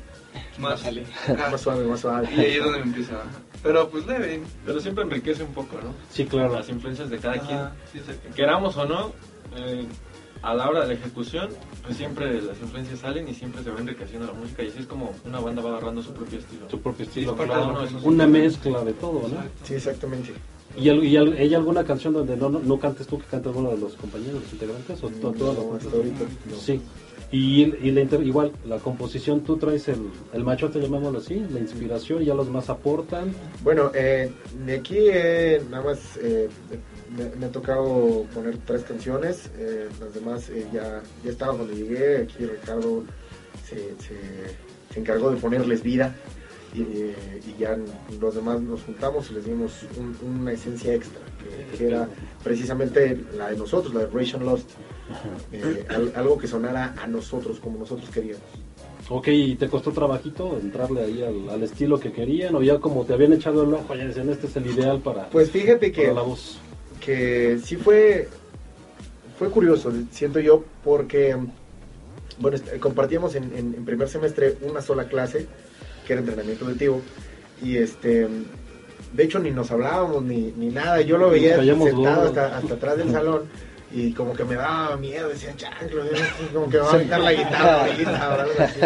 más acá". Más suave, más suave. Y ahí es donde me empieza. Pero pues leve. Pero siempre enriquece un poco, ¿no? Sí, claro. Las influencias de cada quien. sí, sí. Queramos o no, eh, a la hora de la ejecución, pues siempre las influencias salen y siempre se va enriqueciendo la música. Y así es como una banda va agarrando su propio estilo. Su propio Sí, estilo, es parte claro. uno de esos Una mezcla de todo, ¿no? Sí, exactamente. ¿Y, al- y hay alguna canción donde no, no, no cantes tú, que cantes uno de los compañeros, los integrantes? ¿O to- todas las No, hasta ahorita no. Sí. Y, y la inter- igual, la composición, tú traes el, el machote, llamémoslo así, la inspiración, ya los más aportan. Bueno, eh, de aquí eh, nada más eh, me, me ha tocado poner tres canciones, eh, las demás eh, ya, ya estaban cuando llegué, aquí Ricardo se, se- se encargó de ponerles vida y, y ya los demás nos juntamos y les dimos un- una esencia extra, que, que era precisamente la de nosotros, la de Ration Lost, eh, al- algo que sonara a nosotros como nosotros queríamos. Ok, ¿y te costó trabajito entrarle ahí al, al estilo que querían? ¿O ya como te habían echado el ojo, ya decían, este es el ideal para, Pues fíjate que... para la voz? Que sí fue fue curioso, siento yo, porque bueno, est- compartíamos en, en- en primer semestre una sola clase, que era entrenamiento auditivo, y este de hecho ni nos hablábamos ni, ni nada, yo lo veía sentado hasta, hasta atrás del salón y como que me daba miedo, decía chanclo, como que me va a quitar la guitarra ahorita o algo así.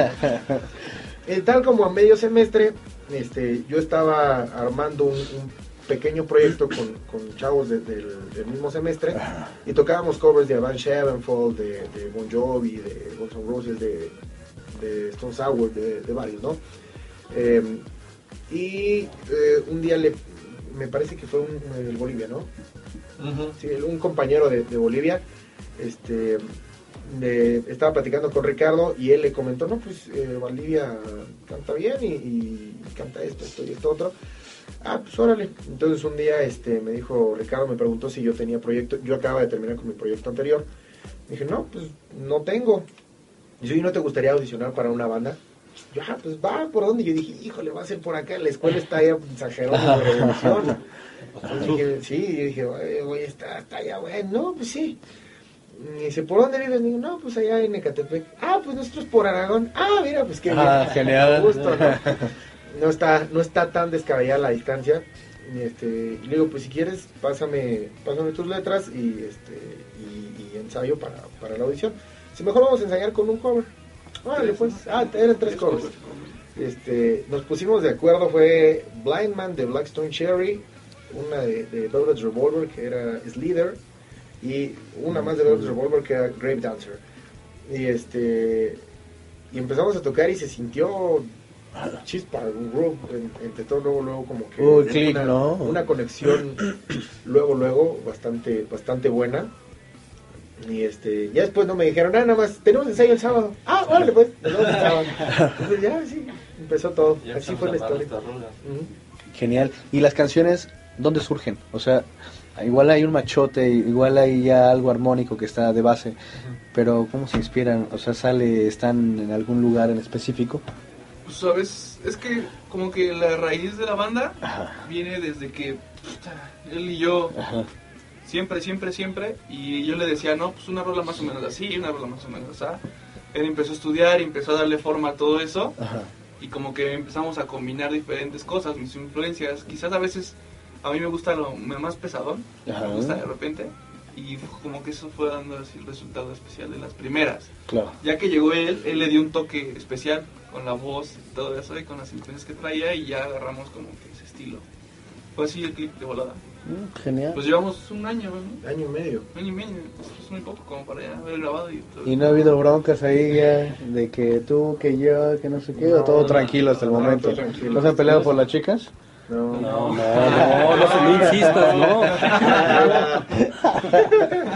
Tal como a medio semestre, este, yo estaba armando un, un pequeño proyecto con, con chavos de- del, del mismo semestre y tocábamos covers de Avenged Sevenfold, de, de Bon Jovi, de Guns N' Roses, de, de Stone Sour, de, de varios, ¿no? Eh, y eh, un día le, me parece que fue un, el Bolivia, ¿no? Sí, un compañero de, de Bolivia, este, estaba platicando con Ricardo y él le comentó, no, pues eh, Bolivia canta bien y, y canta esto, esto y esto otro. Ah, pues órale. Entonces un día este, me dijo, Ricardo me preguntó si yo tenía proyecto, yo acababa de terminar con mi proyecto anterior. Dije, no, pues no tengo. Y yo, ¿y no te gustaría audicionar para una banda? Yo, ah, pues va, ¿por dónde? Yo dije, híjole, va a ser por acá, la escuela está allá en San Jerónimo de Revolución. Entonces dije, sí, yo dije, "Oye, güey, está, está allá, güey, no, pues sí. Y dice, ¿por dónde vives? Digo, no, pues allá en Ecatepec. Ah, pues nosotros por Aragón. Ah, mira, pues qué Ah, bien. genial. Justo, ¿no? No está, no está tan descabellada la distancia. Y este, y le digo, pues si quieres, pásame, pásame tus letras y este, y, y ensayo para, para la audición. Si mejor vamos a ensayar con un cover. Órale, pues, ah, eran tres covers. Este, nos pusimos de acuerdo, fue Blind Man de Blackstone Cherry, una de, de Velvet Revolver que era Slither, y una más de Velvet Revolver que era Grave Dancer. Y este y empezamos a tocar y se sintió chispa, un groove en- entre todo luego luego como que Uy, una, click, ¿no? una conexión luego luego bastante bastante buena. Y este, ya después no me dijeron, ah, nada más, tenemos ensayo el sábado. Ah, vale, pues, el sábado. Entonces ya, sí, empezó todo. Ya Así fue la a historia. Genial. ¿Y las canciones dónde surgen? O sea, igual hay un machote, igual hay ya algo armónico que está de base, pero ¿cómo se inspiran? O sea, sale, están en algún lugar en específico. Pues, sabes, es que como que la raíz de la banda viene desde que él y yo Ajá. siempre, siempre, siempre, y yo le decía, no, pues una rola más o menos así, una rola más o menos así. Él empezó a estudiar y empezó a darle forma a todo eso, Ajá. y como que empezamos a combinar diferentes cosas, mis influencias. Quizás a veces a mí me gusta lo más pesadón, me gusta de repente, y como que eso fue dando así el resultado especial de las primeras. Claro. Ya que llegó él, él le dio un toque especial con la voz y todo eso y con las influencias que traía y ya agarramos como que ese estilo. Fue así el clip de volada. Mm, Genial. Pues llevamos un año, ¿no? Año y medio. Año y medio, pues es muy poco como para ya haber grabado y todo. Y no ha habido broncas ahí ya de que tú, que yo, que no sé qué, o todo no, tranquilo hasta el momento. ¿No se han peleado por las chicas? No, No, no, no, no, insistas, no.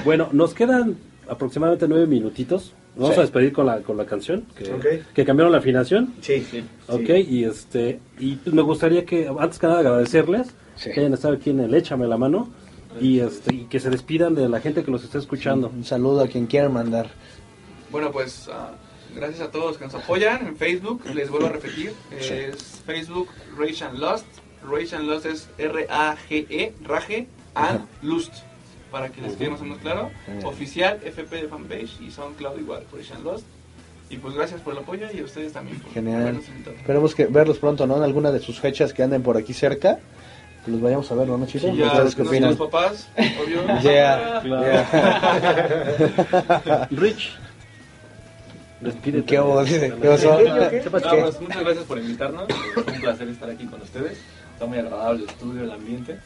bueno, nos quedan aproximadamente nueve minutitos. Vamos a despedir con la, con la canción, que, que cambiaron la afinación. Sí, sí. Ok, y este y pues me gustaría que, antes que nada, agradecerles que hayan estado aquí en el Échame la Mano y, este, y que se despidan de la gente que los está escuchando. Un saludo a quien quieran mandar. Bueno, pues ah, gracias a todos que nos apoyan en Facebook. Les vuelvo a repetir, es Facebook Rage and Lust. Rage and Lust es R-A-G-E, Rage and Lust. Para que les quede más o menos claro. Oficial, FP de fanpage y SoundCloud igual, Rage and Lust. Y pues gracias por el apoyo y a ustedes también por Genial. Esperemos que verlos pronto, ¿no? En alguna de sus fechas que anden por aquí cerca. Que los vayamos a ver, ¿no, chicos? Sí, ya ¿Ustedes qué opinan? papás, obvio. Yeah, yeah. Rich, despídete. ¿Qué ¿Qué pasó? ¿Qué pasó? No, pues, muchas gracias por invitarnos. Es un placer estar aquí con ustedes. Está muy agradable el estudio, el ambiente.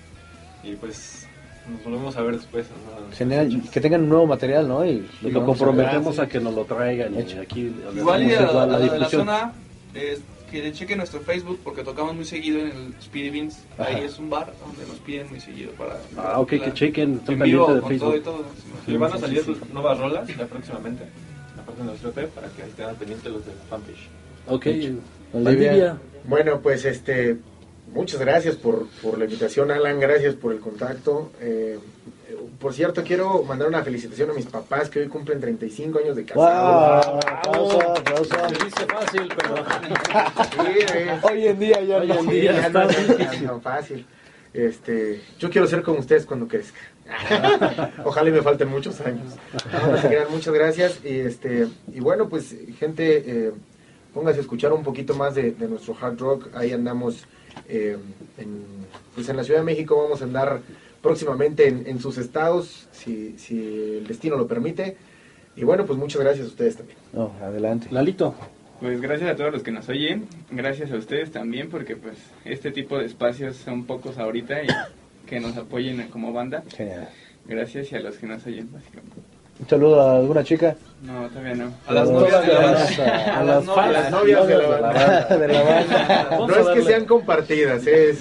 Y pues nos volvemos a ver después. ¿no? Genial, que tengan un nuevo material, ¿no? Y Y lo comprometemos a que nos lo traigan y aquí Igual y a, la, la a la la zona, eh, que chequen nuestro Facebook porque tocamos muy seguido en el Speedy Beans. Ahí Ajá. es un bar donde nos piden muy seguido para. Ah, ok, que chequen, están en vivo pendientes de con todo y Facebook. todo. Y van a salir nuevas rolas ya próximamente. Aparte de nuestro EP para que estén al pendiente los de la fanpage. Ok, Olivia. Valdivia. Bueno, pues este, muchas gracias por, por la invitación, Alan, gracias por el contacto. Eh, por cierto, quiero mandar una felicitación a mis papás que hoy cumplen 35 años de ¡Wow! casados. Aplauso, aplauso. Se dice fácil, pero... Sí, eh, Hoy en día ya Hoy no. en sí, día ya está no es tan fácil. Este, yo quiero ser como ustedes cuando crezca. Ojalá y me falten muchos años. No, crean, muchas gracias. Y, este, y bueno, pues gente, eh, póngase a escuchar un poquito más de, de nuestro hard rock. Ahí andamos eh, en, pues en la Ciudad de México. Vamos a andar próximamente en, en sus estados, si, si el destino lo permite. Y bueno, pues muchas gracias a ustedes también. No, adelante. Lalito. Pues gracias a todos los que nos oyen, gracias a ustedes también porque pues este tipo de espacios son pocos ahorita y que nos apoyen como banda. Genial. Gracias y a los que nos oyen básicamente. Un saludo a alguna chica. No, todavía no. A las novias de la banda. a A las novias de la banda. de la banda. Vamos No a es que darle. sean compartidas, es...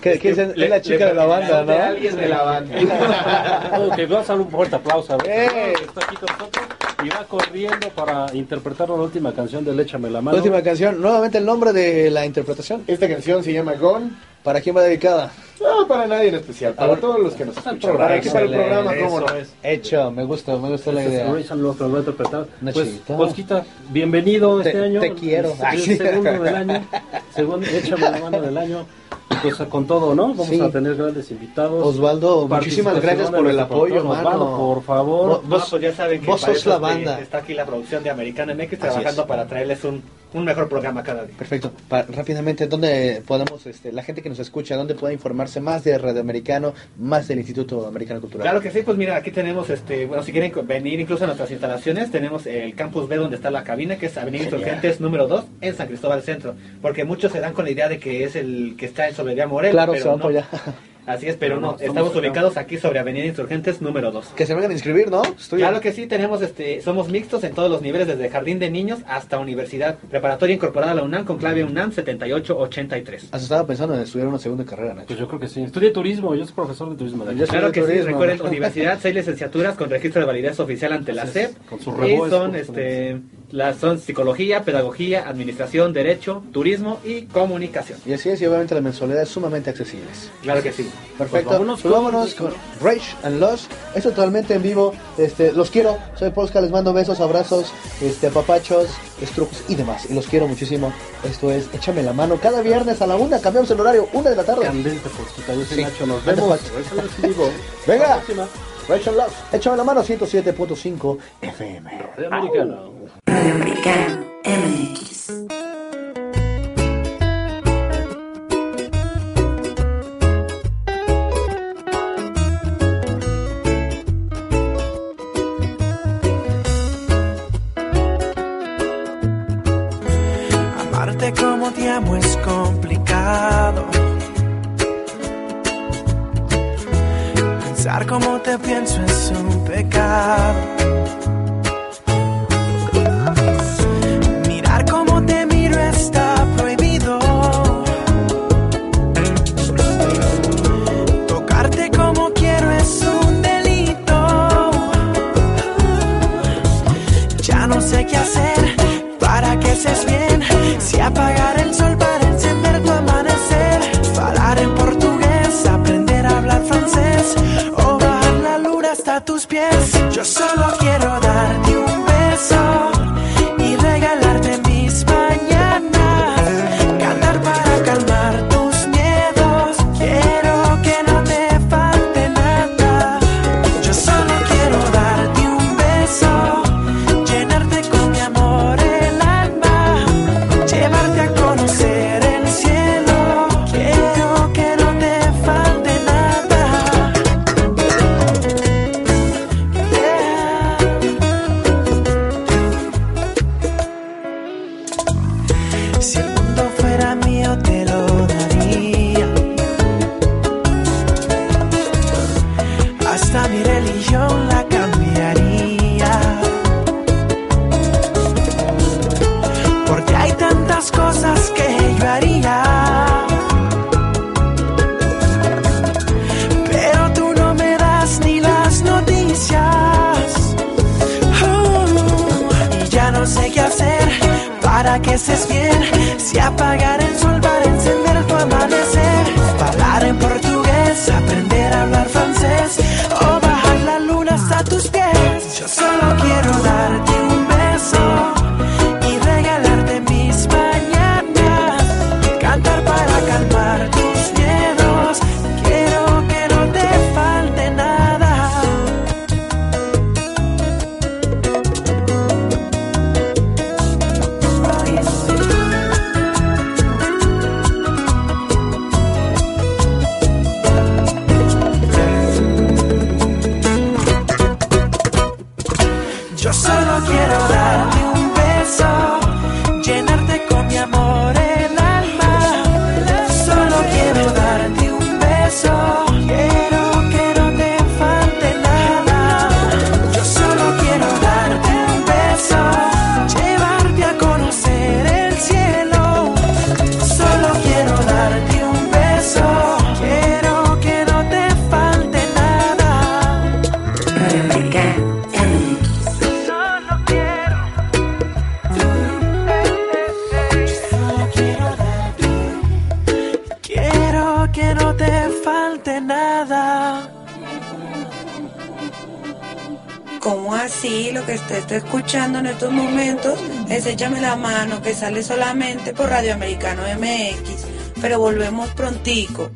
Que, que es, es la chica de la banda, de ¿no? alguien de la banda. Ok, vamos a dar un fuerte aplauso. a ver. ¡Eh! Está aquí con nosotros y va corriendo para interpretar la última canción de Échame la mano. Última canción. Nuevamente el nombre de la interpretación. Esta canción se llama Gone. ¿Para quién va dedicada? No, para nadie en especial, para todos los que nos escuchan. Para aquí para el programa, cómo no. Eso es. Hecho, me gusta, me gusta la idea. Lo voy a interpretar. Una Pues. Bosquita, bienvenido Te- este año. te quiero. El segundo del año. Segundo, échame la mano del año. Pues con todo, ¿no? Vamos Sí. a tener grandes invitados. Osvaldo, muchísimas gracias por el apoyo. Osvaldo, por favor. Vos- No, pues ya saben que vos sos la banda. Está aquí la producción de Americano MX trabajando para traerles un, un mejor programa cada día. Perfecto. Pa- rápidamente, ¿dónde podemos, este, la gente que nos escucha, dónde puede informarse más de Radio Americano, más del Instituto Americano Cultural? Claro que sí, pues mira, aquí tenemos, este, bueno, si quieren venir incluso a nuestras instalaciones, tenemos el Campus B donde está la cabina, que es Avenida. Insurgentes número 2 en San Cristóbal Centro, porque muchos se dan con la idea de que es el que está en Sobería Morel, Claro, pero se van no. por allá. Así es, pero no, No, estamos ubicados aquí sobre Avenida Insurgentes número 2. Que se vengan a inscribir, ¿no? Estoy Claro que sí, tenemos este, somos mixtos en todos los niveles, desde jardín de niños hasta universidad preparatoria incorporada a la UNAM con clave UNAM 7883. Hasta estaba pensando en estudiar una segunda carrera, Nacho. Pues yo creo que sí. Estudié turismo, yo soy profesor de turismo. de. Yo Claro que sí, recuerden, universidad, seis licenciaturas con registro de validez oficial ante la SEP. con sus y son, este, las son psicología, pedagogía, administración, derecho, turismo y comunicación. Y así es, y obviamente las mensualidades sumamente accesibles. Claro que sí. Perfecto. Pues vámonos Pues con- vámonos con Rage and Loss. Esto totalmente en vivo. Este, los quiero. Soy Polska, les mando besos, abrazos, este, papachos, estrujos y demás. Y los quiero muchísimo. Esto es Échame la mano. Cada viernes a la una cambiamos el horario, una de la tarde. Candente, yo soy Sí. Nacho, nos vemos. Venga. And Loss. Échame la mano 107.5 FM. Radio Americano. Radio Americano MX. Te pienso es un pecado. Pies. Yo solo Pero volvemos prontico.